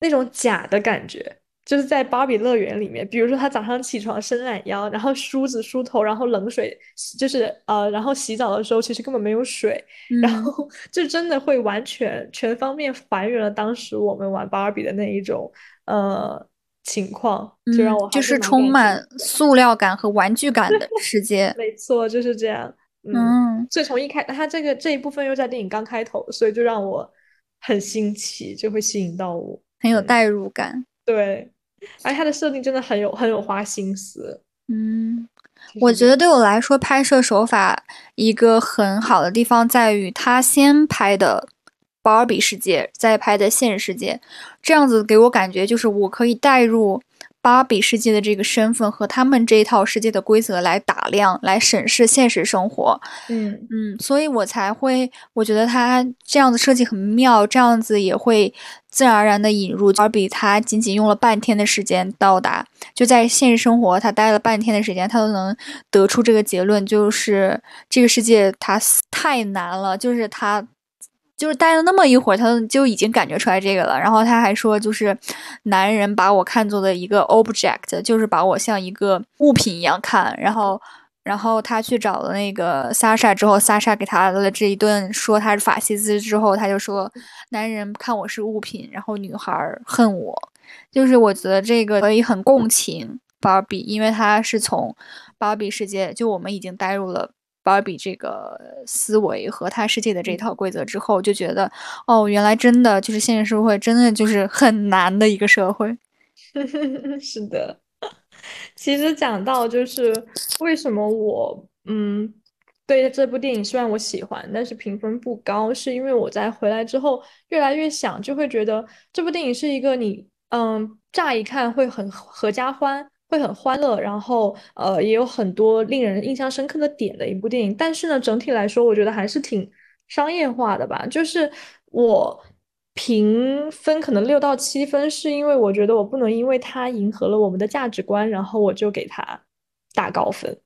Speaker 2: 那种假的感觉，就是在芭比乐园里面，比如说他早上起床伸懒腰，然后梳子梳头，然后冷水就是呃，然后洗澡的时候其实根本没有水，然后就真的会完全全方面还原了当时我们玩芭比的那一种呃。情况就让我
Speaker 1: 就是充满塑料感和玩具感的世界，
Speaker 2: 没错，就是这样。嗯，所以从一开，它这个这一部分又在电影刚开头，所以就让我很新奇，就会吸引到我，
Speaker 1: 很有代入感。
Speaker 2: 对，而且它的设定真的很有很有花心思。
Speaker 1: 嗯，我觉得对我来说，拍摄手法一个很好的地方在于，他先拍的。芭比世界再拍的现实世界，这样子给我感觉就是我可以带入芭比世界的这个身份和他们这一套世界的规则来打量、来审视现实生活。
Speaker 2: 嗯
Speaker 1: 嗯，所以我才会，我觉得他这样子设计很妙，这样子也会自然而然的引入芭比。他仅仅用了半天的时间到达，就在现实生活他待了半天的时间，他都能得出这个结论，就是这个世界它太难了，就是他。就是待了那么一会儿，他就已经感觉出来这个了。然后他还说，就是男人把我看作的一个 object，就是把我像一个物品一样看。然后，然后他去找了那个莎莎之后，莎莎给他了这一顿说他是法西斯之后，他就说男人看我是物品，然后女孩恨我。就是我觉得这个可以很共情芭比，因为他是从芭比世界，就我们已经带入了。芭比这个思维和他世界的这一套规则之后，就觉得哦，原来真的就是现实社会，真的就是很难的一个社会。
Speaker 2: 是的，其实讲到就是为什么我嗯对这部电影虽然我喜欢，但是评分不高，是因为我在回来之后越来越想，就会觉得这部电影是一个你嗯乍一看会很合家欢。会很欢乐，然后呃也有很多令人印象深刻的点的一部电影，但是呢，整体来说，我觉得还是挺商业化的吧。就是我评分可能六到七分，是因为我觉得我不能因为它迎合了我们的价值观，然后我就给它打高分。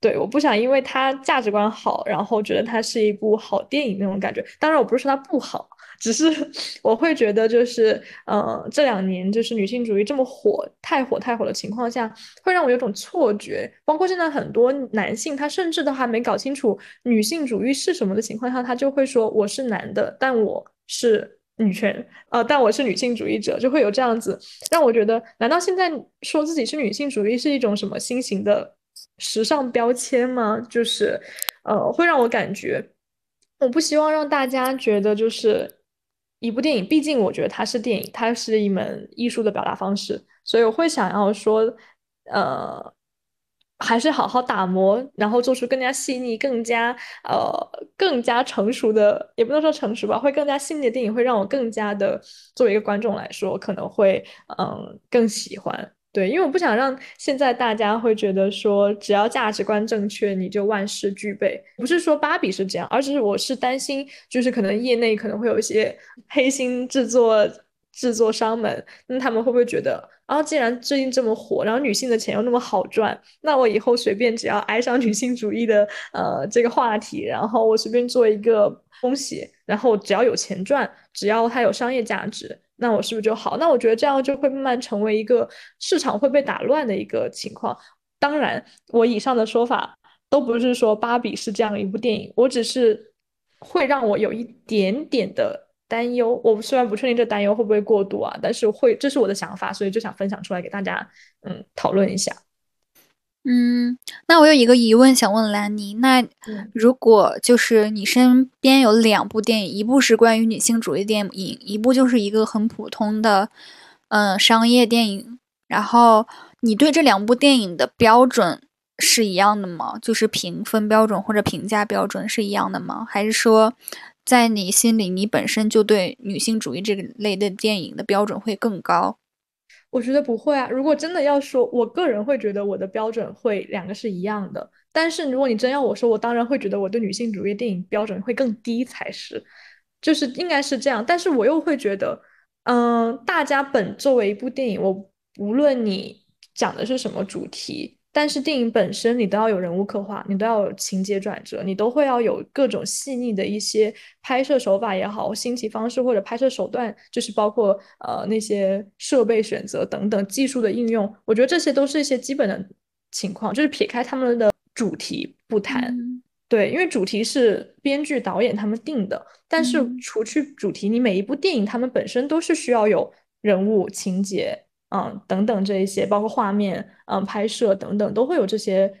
Speaker 2: 对，我不想因为它价值观好，然后觉得它是一部好电影那种感觉。当然，我不是说它不好。只是 我会觉得，就是呃，这两年就是女性主义这么火，太火太火的情况下，会让我有种错觉。包括现在很多男性，他甚至都还没搞清楚女性主义是什么的情况下，他就会说我是男的，但我是女权，呃，但我是女性主义者，就会有这样子，让我觉得，难道现在说自己是女性主义是一种什么新型的时尚标签吗？就是呃，会让我感觉，我不希望让大家觉得就是。一部电影，毕竟我觉得它是电影，它是一门艺术的表达方式，所以我会想要说，呃，还是好好打磨，然后做出更加细腻、更加呃、更加成熟的，也不能说成熟吧，会更加细腻的电影，会让我更加的作为一个观众来说，可能会嗯更喜欢。对，因为我不想让现在大家会觉得说，只要价值观正确，你就万事俱备。不是说芭比是这样，而是我是担心，就是可能业内可能会有一些 黑心制作制作商们，那他们会不会觉得，啊，既然最近这么火，然后女性的钱又那么好赚，那我以后随便只要挨上女性主义的呃这个话题，然后我随便做一个东西，然后只要有钱赚，只要它有商业价值。那我是不是就好？那我觉得这样就会慢慢成为一个市场会被打乱的一个情况。当然，我以上的说法都不是说芭比是这样一部电影，我只是会让我有一点点的担忧。我虽然不确定这担忧会不会过度啊，但是会，这是我的想法，所以就想分享出来给大家，嗯，讨论一下。
Speaker 1: 嗯，那我有一个疑问想问兰妮，那如果就是你身边有两部电影，一部是关于女性主义电影，一部就是一个很普通的，嗯，商业电影，然后你对这两部电影的标准是一样的吗？就是评分标准或者评价标准是一样的吗？还是说，在你心里，你本身就对女性主义这个类的电影的标准会更高？
Speaker 2: 我觉得不会啊。如果真的要说，我个人会觉得我的标准会两个是一样的。但是如果你真要我说，我当然会觉得我对女性主义电影标准会更低才是，就是应该是这样。但是我又会觉得，嗯，大家本作为一部电影，我无论你讲的是什么主题。但是电影本身，你都要有人物刻画，你都要有情节转折，你都会要有各种细腻的一些拍摄手法也好，新奇方式或者拍摄手段，就是包括呃那些设备选择等等技术的应用。我觉得这些都是一些基本的情况，就是撇开他们的主题不谈，对，因为主题是编剧导演他们定的。但是除去主题，你每一部电影他们本身都是需要有人物情节。嗯，等等这一些，包括画面、嗯拍摄等等，都会有这些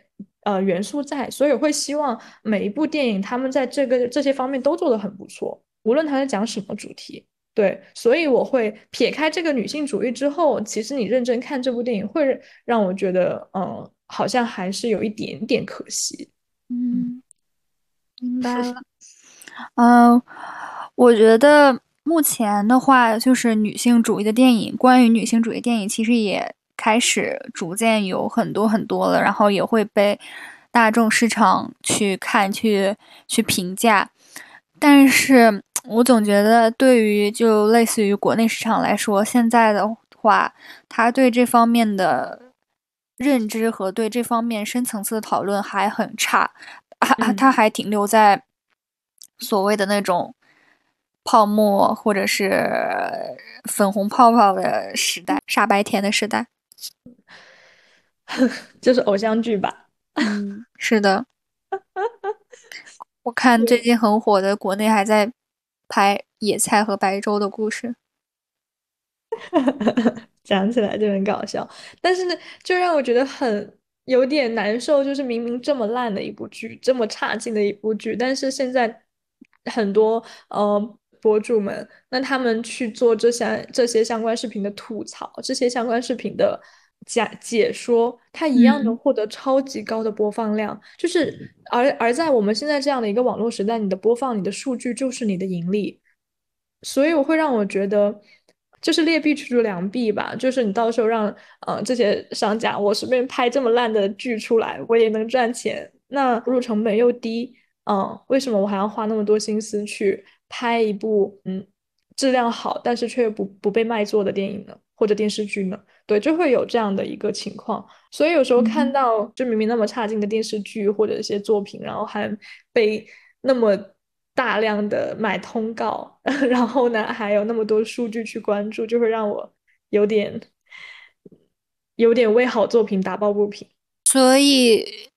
Speaker 2: 呃元素在，所以会希望每一部电影他们在这个这些方面都做得很不错，无论他在讲什么主题。对，所以我会撇开这个女性主义之后，其实你认真看这部电影，会让我觉得，嗯，好像还是有一点点可惜。
Speaker 1: 嗯，明白了。嗯，我觉得。目前的话，就是女性主义的电影，关于女性主义电影，其实也开始逐渐有很多很多了，然后也会被大众市场去看、去去评价。但是我总觉得，对于就类似于国内市场来说，现在的话，他对这方面的认知和对这方面深层次的讨论还很差，还他还停留在所谓的那种。泡沫或者是粉红泡泡的时代，傻白甜的时代，
Speaker 2: 就是偶像剧吧。
Speaker 1: 嗯，是的。我看最近很火的，国内还在拍野菜和白粥的故事，
Speaker 2: 讲起来就很搞笑。但是呢，就让我觉得很有点难受，就是明明这么烂的一部剧，这么差劲的一部剧，但是现在很多呃。博主们，那他们去做这些这些相关视频的吐槽，这些相关视频的解解说，他一样能获得超级高的播放量。就是而而在我们现在这样的一个网络时代，你的播放、你的数据就是你的盈利，所以我会让我觉得，就是劣币驱逐良币吧。就是你到时候让呃这些商家，我随便拍这么烂的剧出来，我也能赚钱，那投入成本又低，嗯，为什么我还要花那么多心思去？拍一部嗯质量好，但是却不不被卖座的电影呢，或者电视剧呢？对，就会有这样的一个情况。所以有时候看到就明明那么差劲的电视剧或者一些作品，然后还被那么大量的买通告，然后呢还有那么多数据去关注，就会让我有点有点为好作品打抱不平。
Speaker 1: 所以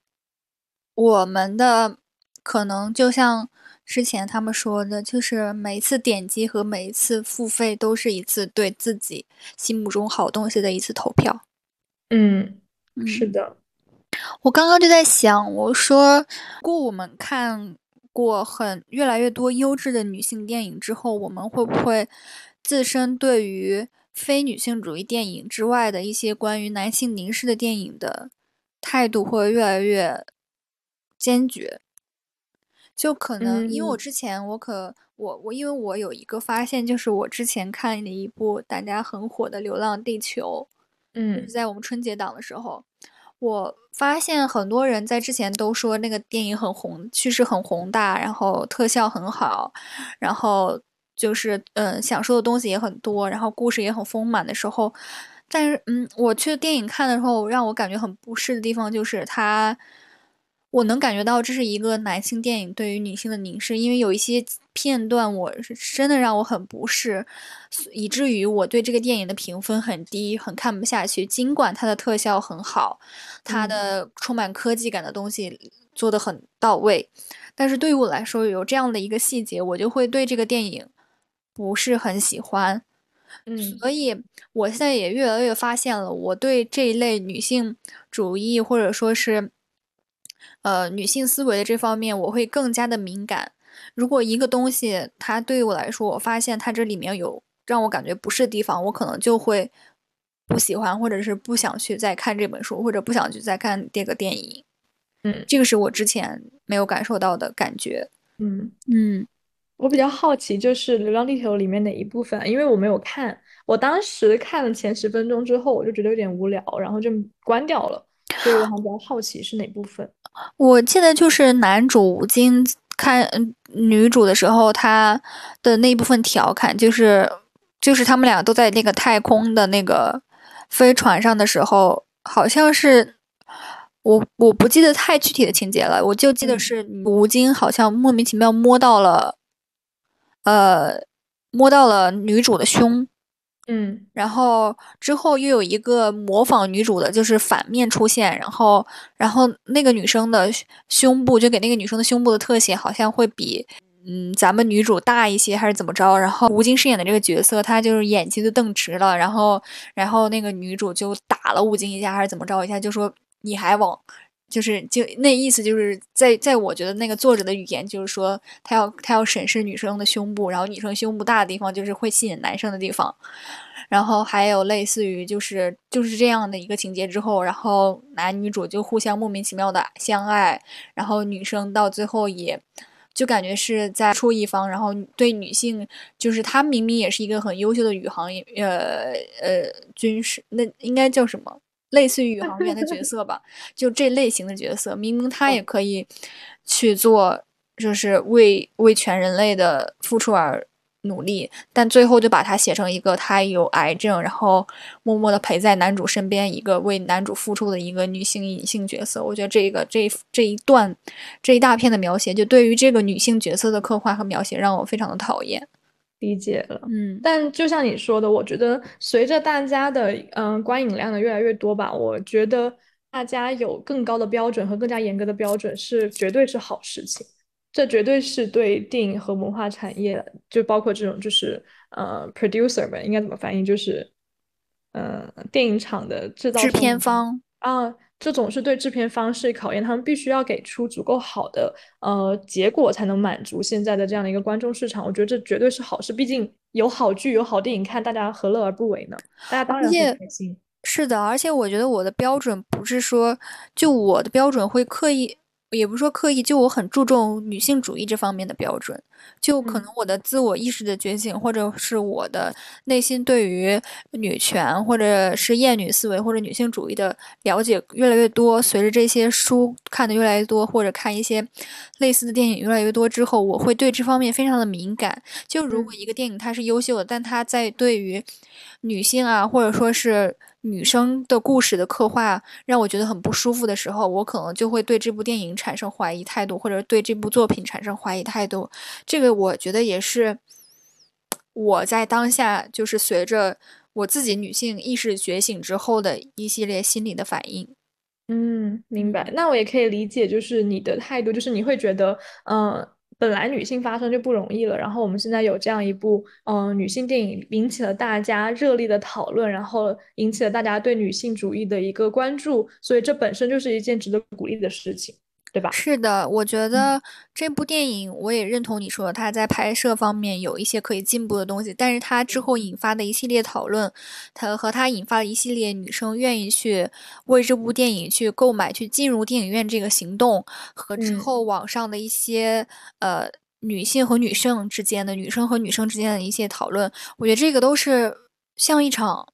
Speaker 1: 我们的可能就像。之前他们说的，就是每一次点击和每一次付费都是一次对自己心目中好东西的一次投票。
Speaker 2: 嗯，是的。
Speaker 1: 我刚刚就在想，我说过我们看过很越来越多优质的女性电影之后，我们会不会自身对于非女性主义电影之外的一些关于男性凝视的电影的态度会越来越坚决？就可能，因为我之前我可我我因为我有一个发现，就是我之前看了一部大家很火的《流浪地球》，
Speaker 2: 嗯，
Speaker 1: 在我们春节档的时候，我发现很多人在之前都说那个电影很宏，叙事很宏大，然后特效很好，然后就是嗯，想说的东西也很多，然后故事也很丰满的时候，但是嗯，我去电影看的时候，让我感觉很不适的地方就是它。我能感觉到这是一个男性电影对于女性的凝视，因为有一些片段我是真的让我很不适，以至于我对这个电影的评分很低，很看不下去。尽管它的特效很好，它的充满科技感的东西做得很到位，但是对于我来说，有这样的一个细节，我就会对这个电影不是很喜欢。
Speaker 2: 嗯，
Speaker 1: 所以我现在也越来越发现了，我对这一类女性主义或者说是。呃，女性思维的这方面，我会更加的敏感。如果一个东西它对于我来说，我发现它这里面有让我感觉不适的地方，我可能就会不喜欢，或者是不想去再看这本书，或者不想去再看这个电影。
Speaker 2: 嗯，
Speaker 1: 这个是我之前没有感受到的感觉。
Speaker 2: 嗯
Speaker 1: 嗯，
Speaker 2: 我比较好奇，就是《流浪地球》里面哪一部分？因为我没有看，我当时看了前十分钟之后，我就觉得有点无聊，然后就关掉了。所以我还比较好奇是哪部分。
Speaker 1: 我记得就是男主吴京看女主的时候，他的那部分调侃，就是就是他们俩都在那个太空的那个飞船上的时候，好像是。我我不记得太具体的情节了，我就记得是吴京好像莫名其妙摸到了，呃，摸到了女主的胸，
Speaker 2: 嗯，
Speaker 1: 然后之后又有一个模仿女主的，就是反面出现，然后然后那个女生的胸部就给那个女生的胸部的特写好像会比嗯咱们女主大一些还是怎么着，然后吴京饰演的这个角色他就是眼睛就瞪直了，然后然后那个女主就打了吴京一下还是怎么着一下，就说。你还往，就是就那意思，就是在在我觉得那个作者的语言就是说，他要他要审视女生的胸部，然后女生胸部大的地方就是会吸引男生的地方，然后还有类似于就是就是这样的一个情节之后，然后男女主就互相莫名其妙的相爱，然后女生到最后也就感觉是在出一方，然后对女性就是她明明也是一个很优秀的宇航员呃呃军事，那应该叫什么？类似于宇航员的角 色吧，就这类型的角色，明明他也可以去做，就是为为全人类的付出而努力，但最后就把他写成一个他有癌症，然后默默的陪在男主身边，一个为男主付出的一个女性隐性角色。我觉得这个这这一段这一大片的描写，就对于这个女性角色的刻画和描写，让我非常的讨厌。
Speaker 2: 理解了，
Speaker 1: 嗯，
Speaker 2: 但就像你说的，我觉得随着大家的嗯观影量的越来越多吧，我觉得大家有更高的标准和更加严格的标准是绝对是好事情，这绝对是对电影和文化产业，就包括这种就是呃 producer 们应该怎么翻译，就是呃电影厂的制造
Speaker 1: 制片方。
Speaker 2: 啊。这种是对制片方式考验，他们必须要给出足够好的呃结果，才能满足现在的这样的一个观众市场。我觉得这绝对是好事，毕竟有好剧、有好电影看，大家何乐而不为呢？大家当然会开心。
Speaker 1: 是的，而且我觉得我的标准不是说，就我的标准会刻意。也不是说刻意，就我很注重女性主义这方面的标准，就可能我的自我意识的觉醒，或者是我的内心对于女权，或者是厌女思维或者女性主义的了解越来越多。随着这些书看的越来越多，或者看一些类似的电影越来越多之后，我会对这方面非常的敏感。就如果一个电影它是优秀的，但它在对于女性啊，或者说是。女生的故事的刻画让我觉得很不舒服的时候，我可能就会对这部电影产生怀疑态度，或者对这部作品产生怀疑态度。这个我觉得也是我在当下就是随着我自己女性意识觉醒之后的一系列心理的反应。
Speaker 2: 嗯，明白。那我也可以理解，就是你的态度，就是你会觉得，嗯。本来女性发声就不容易了，然后我们现在有这样一部嗯女性电影，引起了大家热烈的讨论，然后引起了大家对女性主义的一个关注，所以这本身就是一件值得鼓励的事情。对吧？
Speaker 1: 是的，我觉得这部电影我也认同你说，它在拍摄方面有一些可以进步的东西，但是它之后引发的一系列讨论，它和它引发的一系列女生愿意去为这部电影去购买、去进入电影院这个行动，和之后网上的一些呃女性和女生之间的、女生和女生之间的一些讨论，我觉得这个都是像一场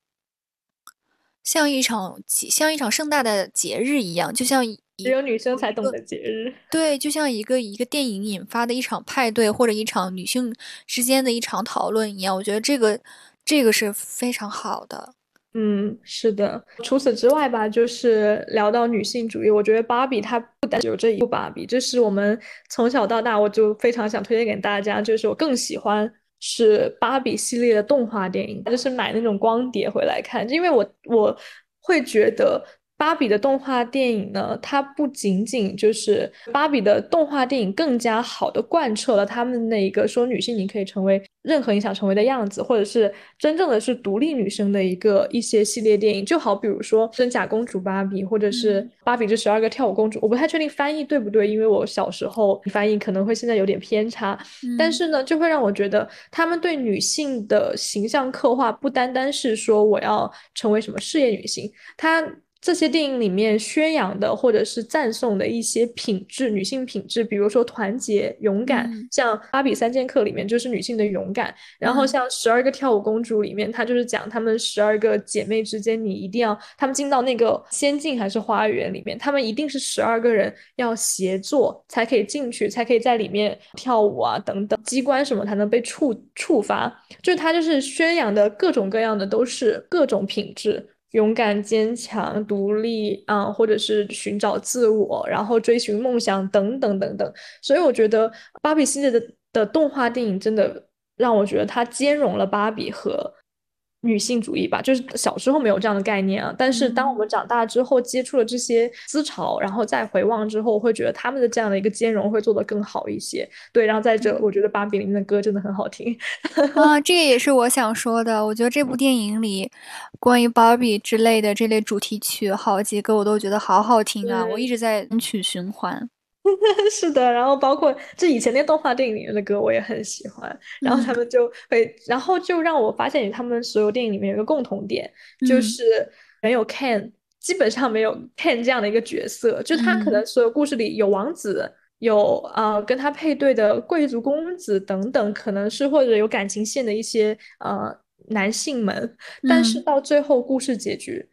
Speaker 1: 像一场像一场盛大的节日一样，就像。
Speaker 2: 只有女生才懂的节日，
Speaker 1: 对，就像一个一个电影引发的一场派对，或者一场女性之间的一场讨论一样，我觉得这个这个是非常好的。
Speaker 2: 嗯，是的。除此之外吧，就是聊到女性主义，我觉得芭比它不单有这一部芭比，这是我们从小到大我就非常想推荐给大家，就是我更喜欢是芭比系列的动画电影，就是买那种光碟回来看，因为我我会觉得。芭比的动画电影呢，它不仅仅就是芭比的动画电影，更加好的贯彻了他们那一个说女性你可以成为任何你想成为的样子，或者是真正的是独立女生的一个一些系列电影。就好比如说真假公主芭比，或者是芭比这十二个跳舞公主，我不太确定翻译对不对，因为我小时候翻译可能会现在有点偏差。但是呢，就会让我觉得他们对女性的形象刻画不单单是说我要成为什么事业女性，她。这些电影里面宣扬的或者是赞颂的一些品质，女性品质，比如说团结、勇敢，像《芭比三剑客》里面就是女性的勇敢，然后像《十二个跳舞公主》里面，它就是讲她们十二个姐妹之间，你一定要她们进到那个仙境还是花园里面，她们一定是十二个人要协作才可以进去，才可以在里面跳舞啊等等，机关什么才能被触触发，就是它就是宣扬的各种各样的都是各种品质。勇敢、坚强、独立啊，或者是寻找自我，然后追寻梦想等等等等。所以我觉得芭比系列的的动画电影真的让我觉得它兼容了芭比和。女性主义吧，就是小时候没有这样的概念啊。但是当我们长大之后，接触了这些思潮，然后再回望之后，会觉得他们的这样的一个兼容会做得更好一些。对，然后在这，我觉得芭比里面的歌真的很好听
Speaker 1: 啊。这个也是我想说的。我觉得这部电影里关于芭比之类的这类主题曲，好几个我都觉得好好听啊。我一直在单曲循环。
Speaker 2: 是的，然后包括这以前那动画电影里面的歌，我也很喜欢。然后他们就会，然后就让我发现，他们所有电影里面有一个共同点，就是没有 Ken，基本上没有 Ken 这样的一个角色。就他可能所有故事里有王子，有呃跟他配对的贵族公子等等，可能是或者有感情线的一些呃男性们，但是到最后故事结局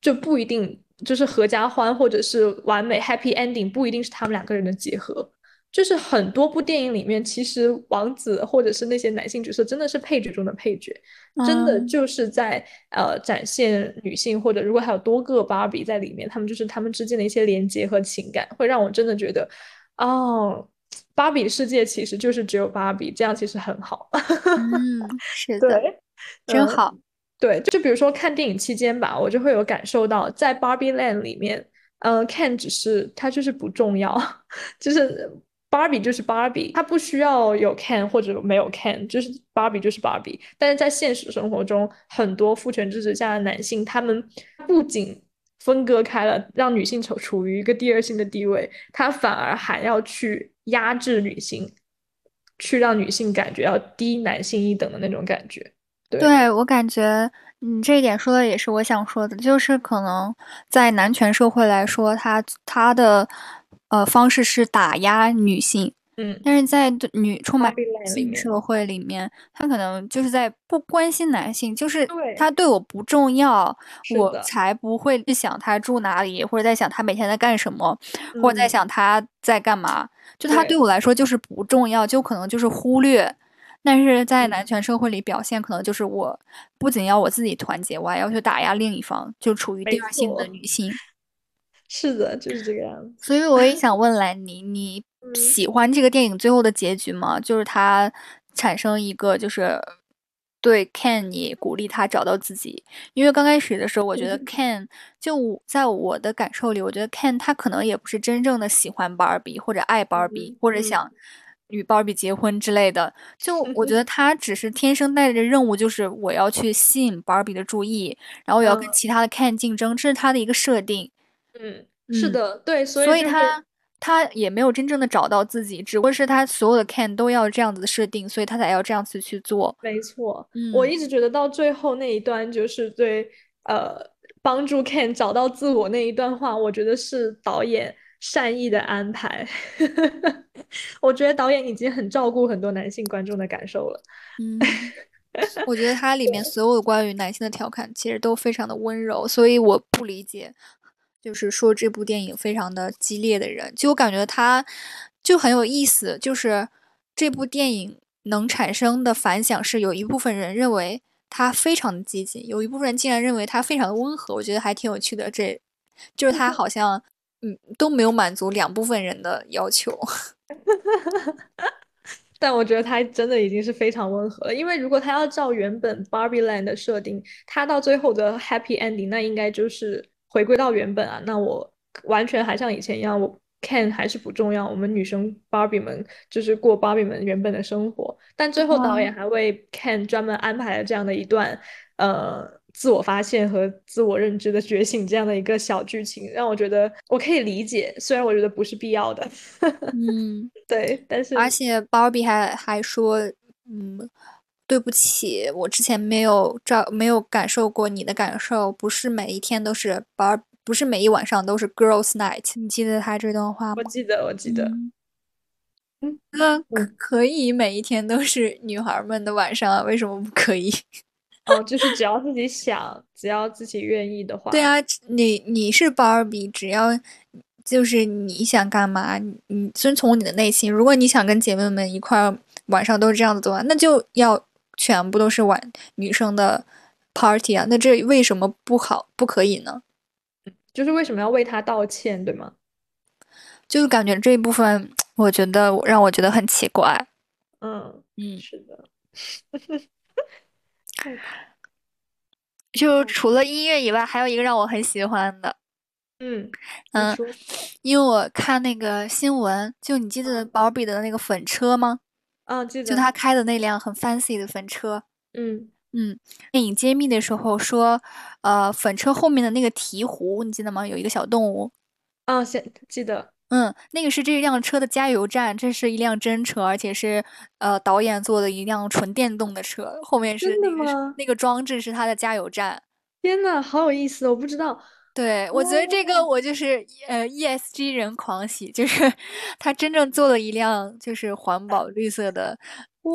Speaker 2: 就不一定。就是合家欢，或者是完美 happy ending，不一定是他们两个人的结合。就是很多部电影里面，其实王子或者是那些男性角色，真的是配角中的配角，真的就是在呃展现女性，或者如果还有多个芭比在里面，他们就是他们之间的一些连接和情感，会让我真的觉得，哦，芭比世界其实就是只有芭比，这样其实很好。
Speaker 1: 嗯，是的，真好。
Speaker 2: 对，就比如说看电影期间吧，我就会有感受到，在 Barbie Land 里面，嗯，Ken 只是他就是不重要，就是 Barbie 就是 Barbie，他不需要有 Ken 或者没有 Ken，就是 Barbie 就是 Barbie。但是在现实生活中，很多父权制下的男性，他们不仅分割开了，让女性处处于一个第二性的地位，他反而还要去压制女性，去让女性感觉要低男性一等的那种感觉。
Speaker 1: 对。我感觉，你这一点说的也是我想说的，就是可能在男权社会来说，他他的呃方式是打压女性，
Speaker 2: 嗯，
Speaker 1: 但是在女充满性社会里面，他可能就是在不关心男性，就是他对我不重要，我才不会去想他住哪里，或者在想他每天在干什么，或者在想他在干嘛，就他对我来说就是不重要，就可能就是忽略。但是在男权社会里表现，可能就是我不仅要我自己团结，我还要去打压另一方，就处于第二性的女性。
Speaker 2: 是的，就是这个样子。
Speaker 1: 所以我也想问兰妮，你 喜欢这个电影最后的结局吗？就是他产生一个，就是对 Ken，你鼓励他找到自己。因为刚开始的时候，我觉得 Ken 就在我的感受里，我觉得 Ken 他可能也不是真正的喜欢 Barbie，或者爱 barbie，或者想。与芭比结婚之类的，就我觉得他只是天生带着任务，就是我要去吸引芭比的注意，然后我要跟其他的 Ken 竞争，这是他的一个设定。
Speaker 2: 嗯，是的，对，
Speaker 1: 所
Speaker 2: 以
Speaker 1: 他他也没有真正的找到自己，只不过是他所有的 Ken 都要这样子的设定，所以他才要这样子去做。
Speaker 2: 没错，我一直觉得到最后那一段就是对呃帮助 Ken 找到自我那一段话，我觉得是导演。善意的安排，我觉得导演已经很照顾很多男性观众的感受了。
Speaker 1: 嗯，我觉得它里面 所有关于男性的调侃其实都非常的温柔，所以我不理解，就是说这部电影非常的激烈的人。就我感觉他就很有意思，就是这部电影能产生的反响是，有一部分人认为他非常的激进，有一部分人竟然认为他非常的温和。我觉得还挺有趣的，这就是他好像。嗯，都没有满足两部分人的要求，
Speaker 2: 但我觉得他真的已经是非常温和了。因为如果他要照原本 Barbie Land 的设定，他到最后的 Happy Ending，那应该就是回归到原本啊。那我完全还像以前一样，我 Ken 还是不重要，我们女生 Barbie 们就是过 Barbie 们原本的生活。但最后导演还为 Ken 专门安排了这样的一段，呃。自我发现和自我认知的觉醒这样的一个小剧情，让我觉得我可以理解，虽然我觉得不是必要的。
Speaker 1: 嗯，
Speaker 2: 对，但是
Speaker 1: 而且 Barbie 还还说，嗯，对不起，我之前没有照没有感受过你的感受，不是每一天都是 bar，不是每一晚上都是 girls night。你记得他这段话吗？
Speaker 2: 我记得，我记得。
Speaker 1: 嗯，那可可以每一天都是女孩们的晚上啊？为什么不可以？
Speaker 2: 哦，就是只要自己想，只要自己愿意的话。
Speaker 1: 对啊，你你是芭比，只要就是你想干嘛，你遵从你的内心。如果你想跟姐妹们一块晚上都是这样子的话，那就要全部都是晚女生的 party 啊。那这为什么不好不可以呢？
Speaker 2: 就是为什么要为他道歉，对吗？
Speaker 1: 就是感觉这一部分，我觉得让我觉得很奇怪。
Speaker 2: 嗯嗯，是的。
Speaker 1: 就除了音乐以外，还有一个让我很喜欢的，
Speaker 2: 嗯
Speaker 1: 嗯，因为我看那个新闻，就你记得宝比的那个粉车吗？
Speaker 2: 啊，记得。
Speaker 1: 就他开的那辆很 fancy 的粉车。
Speaker 2: 嗯
Speaker 1: 嗯，电影揭秘的时候说，呃，粉车后面的那个鹈鹕，你记得吗？有一个小动物。
Speaker 2: 啊，现记得。
Speaker 1: 嗯，那个是这辆车的加油站，这是一辆真车，而且是呃导演做的一辆纯电动的车，后面是那个那个装置是它的加油站。
Speaker 2: 天呐，好有意思，我不知道。
Speaker 1: 对，我觉得这个我就是呃 ESG 人狂喜，就是他真正做了一辆就是环保 绿色的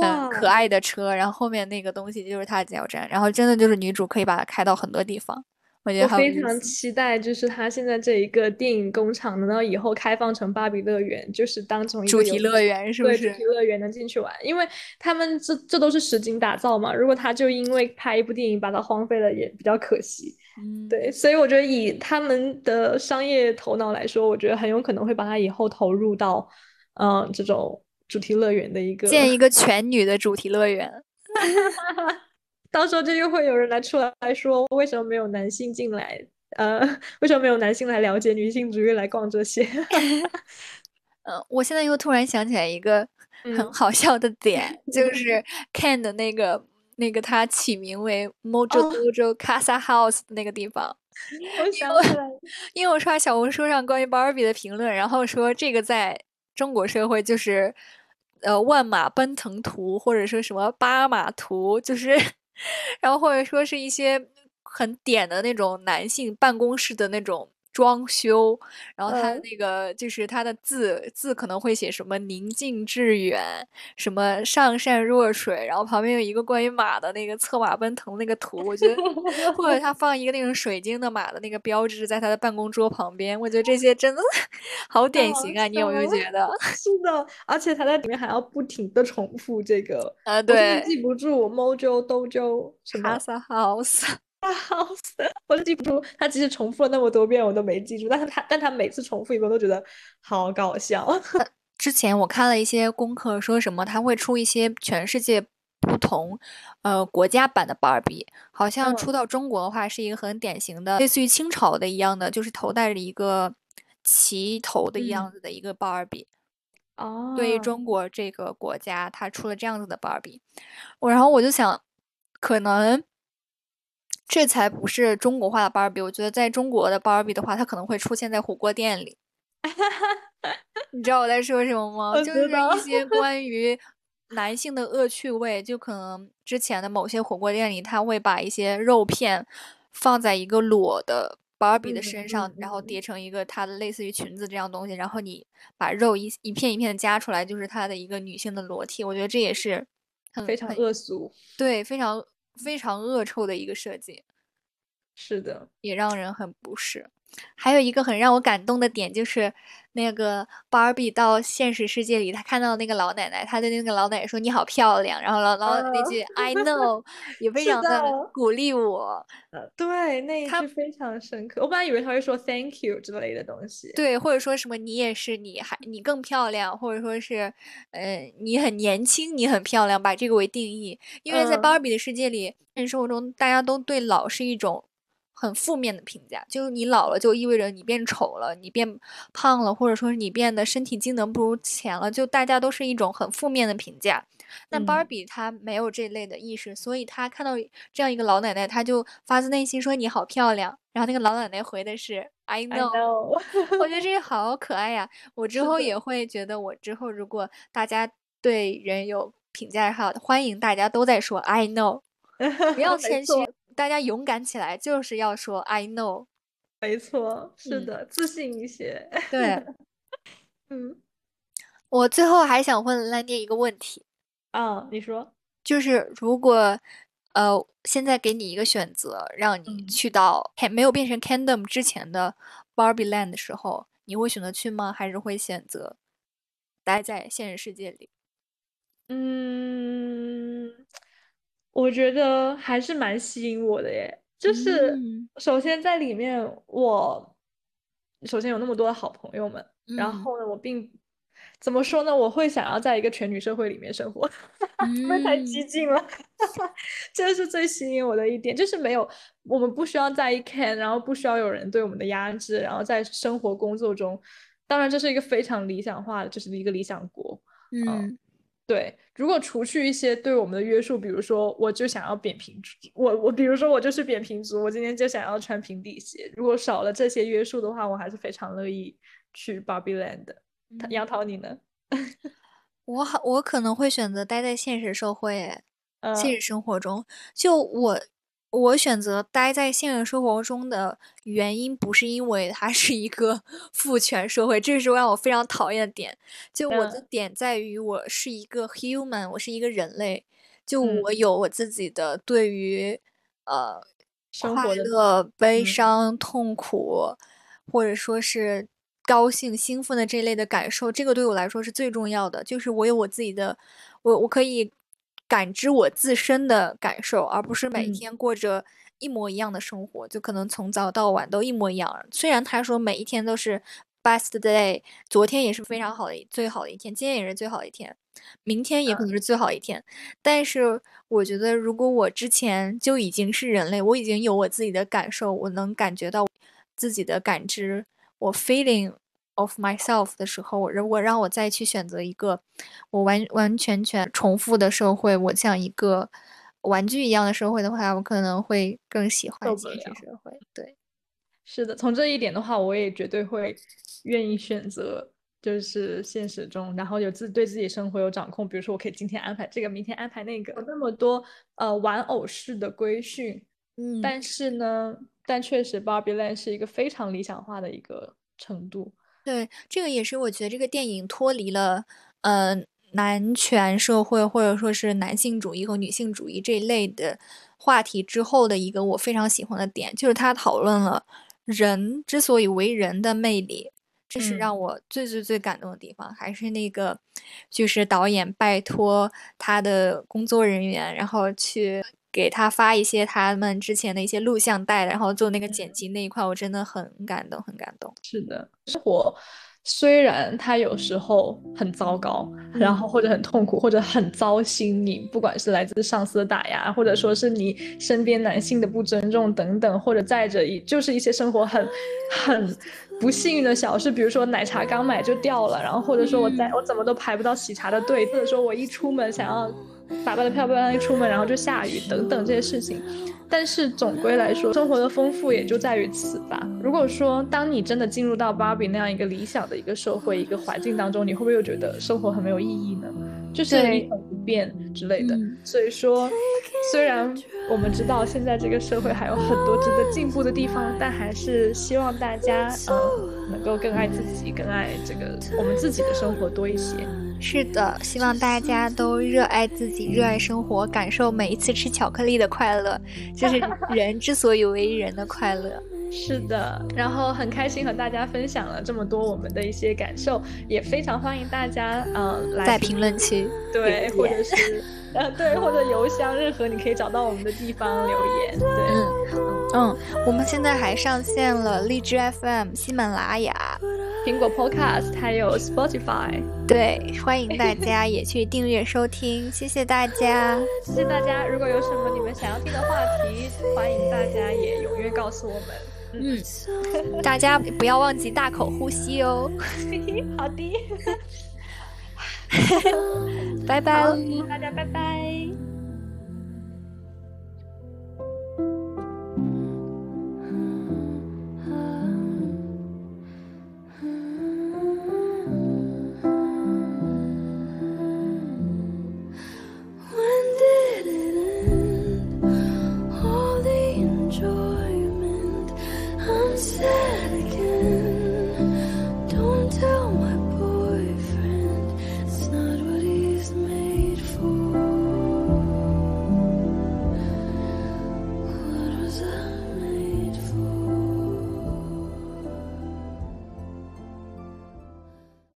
Speaker 1: 嗯可爱的车，然后后面那个东西就是他的加油站，然后真的就是女主可以把它开到很多地方。我觉得
Speaker 2: 非常期待，就是他现在这一个电影工厂能到以后开放成芭比乐园，就是当成
Speaker 1: 主题乐园，是不是？
Speaker 2: 主题乐园能进去玩，因为他们这这都是实景打造嘛。如果他就因为拍一部电影把它荒废了，也比较可惜。
Speaker 1: 嗯，
Speaker 2: 对，所以我觉得以他们的商业头脑来说，我觉得很有可能会把它以后投入到嗯这种主题乐园的一个
Speaker 1: 建一个全女的主题乐园。
Speaker 2: 到时候就又会有人来出来说，为什么没有男性进来？呃，为什么没有男性来了解女性主义来逛这些？
Speaker 1: 嗯，我现在又突然想起来一个很好笑的点，就是 Ken 的那个那个他起名为 Mojo Dojo Casa House 的那个地方。
Speaker 2: 我想起来，
Speaker 1: 因为我刷小红书上关于 Barbie 的评论，然后说这个在中国社会就是呃万马奔腾图，或者说什么八马图，就是。然后或者说是一些很点的那种男性办公室的那种装修，然后他那个就是他的字字可能会写什么宁静致远，什么上善若水，然后旁边有一个关于马的那个策马奔腾那个图，我觉得或者他放一个那种水晶的马的那个标志在他的办公桌旁边，我觉得这些真的 好典型啊！你有没有觉得？
Speaker 2: 是的，而且他在里面还要不停的重复这个，
Speaker 1: 呃，对，
Speaker 2: 记不住 Mojo Dojo 什么
Speaker 1: Casa House。
Speaker 2: 好死，我都记不住。他即使重复了那么多遍，我都没记住。但是他，但他每次重复一遍，都觉得好搞笑。
Speaker 1: 之前我看了一些功课，说什么他会出一些全世界不同呃国家版的芭比，好像出到中国的话是一个很典型的，类似于清朝的一样的，就是头戴着一个旗头的样子的一个芭比。
Speaker 2: 哦，
Speaker 1: 对于中国这个国家，他出了这样子的芭比，我然后我就想，可能。这才不是中国化的芭比，我觉得在中国的芭比的话，它可能会出现在火锅店里。你知道我在说什么 吗？就是一些 关于男性的恶趣味，就可能之前的某些火锅店里，他会把一些肉片放在一个裸的芭比的身上，然后叠成一个它的类似于裙子这样东西，然后你把肉一一片一片的夹出来，就是它的一个女性的裸体。我觉得这也是
Speaker 2: 非常恶俗，
Speaker 1: 对，非常。非常恶臭的一个设计，
Speaker 2: 是的，
Speaker 1: 也让人很不适。还有一个很让我感动的点，就是那个芭比到现实世界里，她看到那个老奶奶，她对那个老奶奶说：“你好漂亮。”然后老老那句 “I know” 也非常的鼓励我。
Speaker 2: 呃，对，那一句非常深刻。我本来以为她会说 “Thank you” 之类的东西。
Speaker 1: 对，或者说什么“你也是，你还你更漂亮”，或者说是“呃，你很年轻，你很漂亮”，把这个为定义。因为在芭比的世界里，现实生活中大家都对老是一种。很负面的评价，就是你老了就意味着你变丑了，你变胖了，或者说是你变得身体机能不如前了，就大家都是一种很负面的评价。那芭比她没有这类的意识，所以她看到这样一个老奶奶，她就发自内心说你好漂亮。然后那个老奶奶回的是 I know。我觉得 这个好可爱呀！我之后也会觉得，我之后如果大家对人有评价上，欢迎大家都在说 I know，不要谦虚，大家勇敢起来，就是要说 I know。
Speaker 2: 没错，是的，自信一些。
Speaker 1: 对，
Speaker 2: 嗯，
Speaker 1: 我最后还想问兰妮一个问题
Speaker 2: 啊，你说，
Speaker 1: 就是如果呃现在给你一个选择，让你去到没有变成 Kingdom 之前的 Barbie Land 的时候，你会选择去吗？还是会选择待在现实世界里？
Speaker 2: 嗯，我觉得还是蛮吸引我的耶。就是首先在里面，我首先有那么多的好朋友们，然后呢，我并怎么说呢？我会想要在一个全女社会里面生活，因为太激进了，这是最吸引我的一点。就是没有我们不需要在意 can，然后不需要有人对我们的压制，然后在生活工作中，当然这是一个非常理想化的，就是一个理想国。
Speaker 1: 嗯。
Speaker 2: 对，如果除去一些对我们的约束，比如说我就想要扁平足，我我比如说我就是扁平足，我今天就想要穿平底鞋。如果少了这些约束的话，我还是非常乐意去 Barbie Land。杨桃，你呢？
Speaker 1: 我好，我可能会选择待在现实社会，现实生活中。就我。我选择待在现实生活中的原因，不是因为它是一个 父权社会，这是让我非常讨厌的点。就我的点在于，我是一个 human，我是一个人类。就我有我自己的对于呃快乐、悲伤、痛苦，或者说是高兴、兴奋的这类的感受，这个对我来说是最重要的。就是我有我自己的，我我可以。感知我自身的感受，而不是每天过着一模一样的生活，就可能从早到晚都一模一样。虽然他说每一天都是 best day，昨天也是非常好的最好的一天，今天也是最好的一天，明天也可能是最好一天。但是我觉得，如果我之前就已经是人类，我已经有我自己的感受，我能感觉到自己的感知，我 feeling。Of myself 的时候，我如果让我再去选择一个我完完全全重复的社会，我像一个玩具一样的社会的话，我可能会更喜欢现实社会。对，
Speaker 2: 是的，从这一点的话，我也绝对会愿意选择，就是现实中，然后有自对自己生活有掌控。比如说，我可以今天安排这个，明天安排那个，有那么多呃玩偶式的规训。
Speaker 1: 嗯，
Speaker 2: 但是呢，但确实，Barbie Land 是一个非常理想化的一个程度。
Speaker 1: 对，这个也是我觉得这个电影脱离了，呃，男权社会或者说是男性主义和女性主义这一类的话题之后的一个我非常喜欢的点，就是他讨论了人之所以为人的魅力，这是让我最最最感动的地方。还是那个，就是导演拜托他的工作人员，然后去。给他发一些他们之前的一些录像带，然后做那个剪辑那一块，我真的很感动，很感动。
Speaker 2: 是的，生活虽然他有时候很糟糕，然后或者很痛苦，或者很糟心，你不管是来自上司的打压，或者说是你身边男性的不尊重等等，或者再者一就是一些生活很很不幸运的小事，比如说奶茶刚买就掉了，然后或者说我在我怎么都排不到喜茶的队，或者说我一出门想要。打扮的漂漂亮亮一出门，然后就下雨等等这些事情，但是总归来说，生活的丰富也就在于此吧。如果说当你真的进入到芭比那样一个理想的一个社会、一个环境当中，你会不会又觉得生活很没有意义呢？就是一成不变之类的。所以说，虽然我们知道现在这个社会还有很多值得进步的地方，但还是希望大家呃能够更爱自己，更爱这个我们自己的生活多一些。
Speaker 1: 是的，希望大家都热爱自己，热爱生活，感受每一次吃巧克力的快乐，这是 人之所以为人的快乐。
Speaker 2: 是的，然后很开心和大家分享了这么多我们的一些感受，也非常欢迎大家，嗯，
Speaker 1: 在评论区
Speaker 2: 对，或者是，呃，对，或者邮箱，任何你可以找到我们的地方留言。对，
Speaker 1: 嗯嗯，我们现在还上线了荔枝 FM、喜马拉雅。
Speaker 2: 苹果 Podcast 还有 Spotify，
Speaker 1: 对，欢迎大家也去订阅收听，谢谢大家，
Speaker 2: 谢谢大家。如果有什么你们想要听的话题，欢迎大家也踊跃告诉我们。
Speaker 1: 嗯，大家不要忘记大口呼吸哦。
Speaker 2: 好的，
Speaker 1: 拜拜，
Speaker 2: 大家拜拜。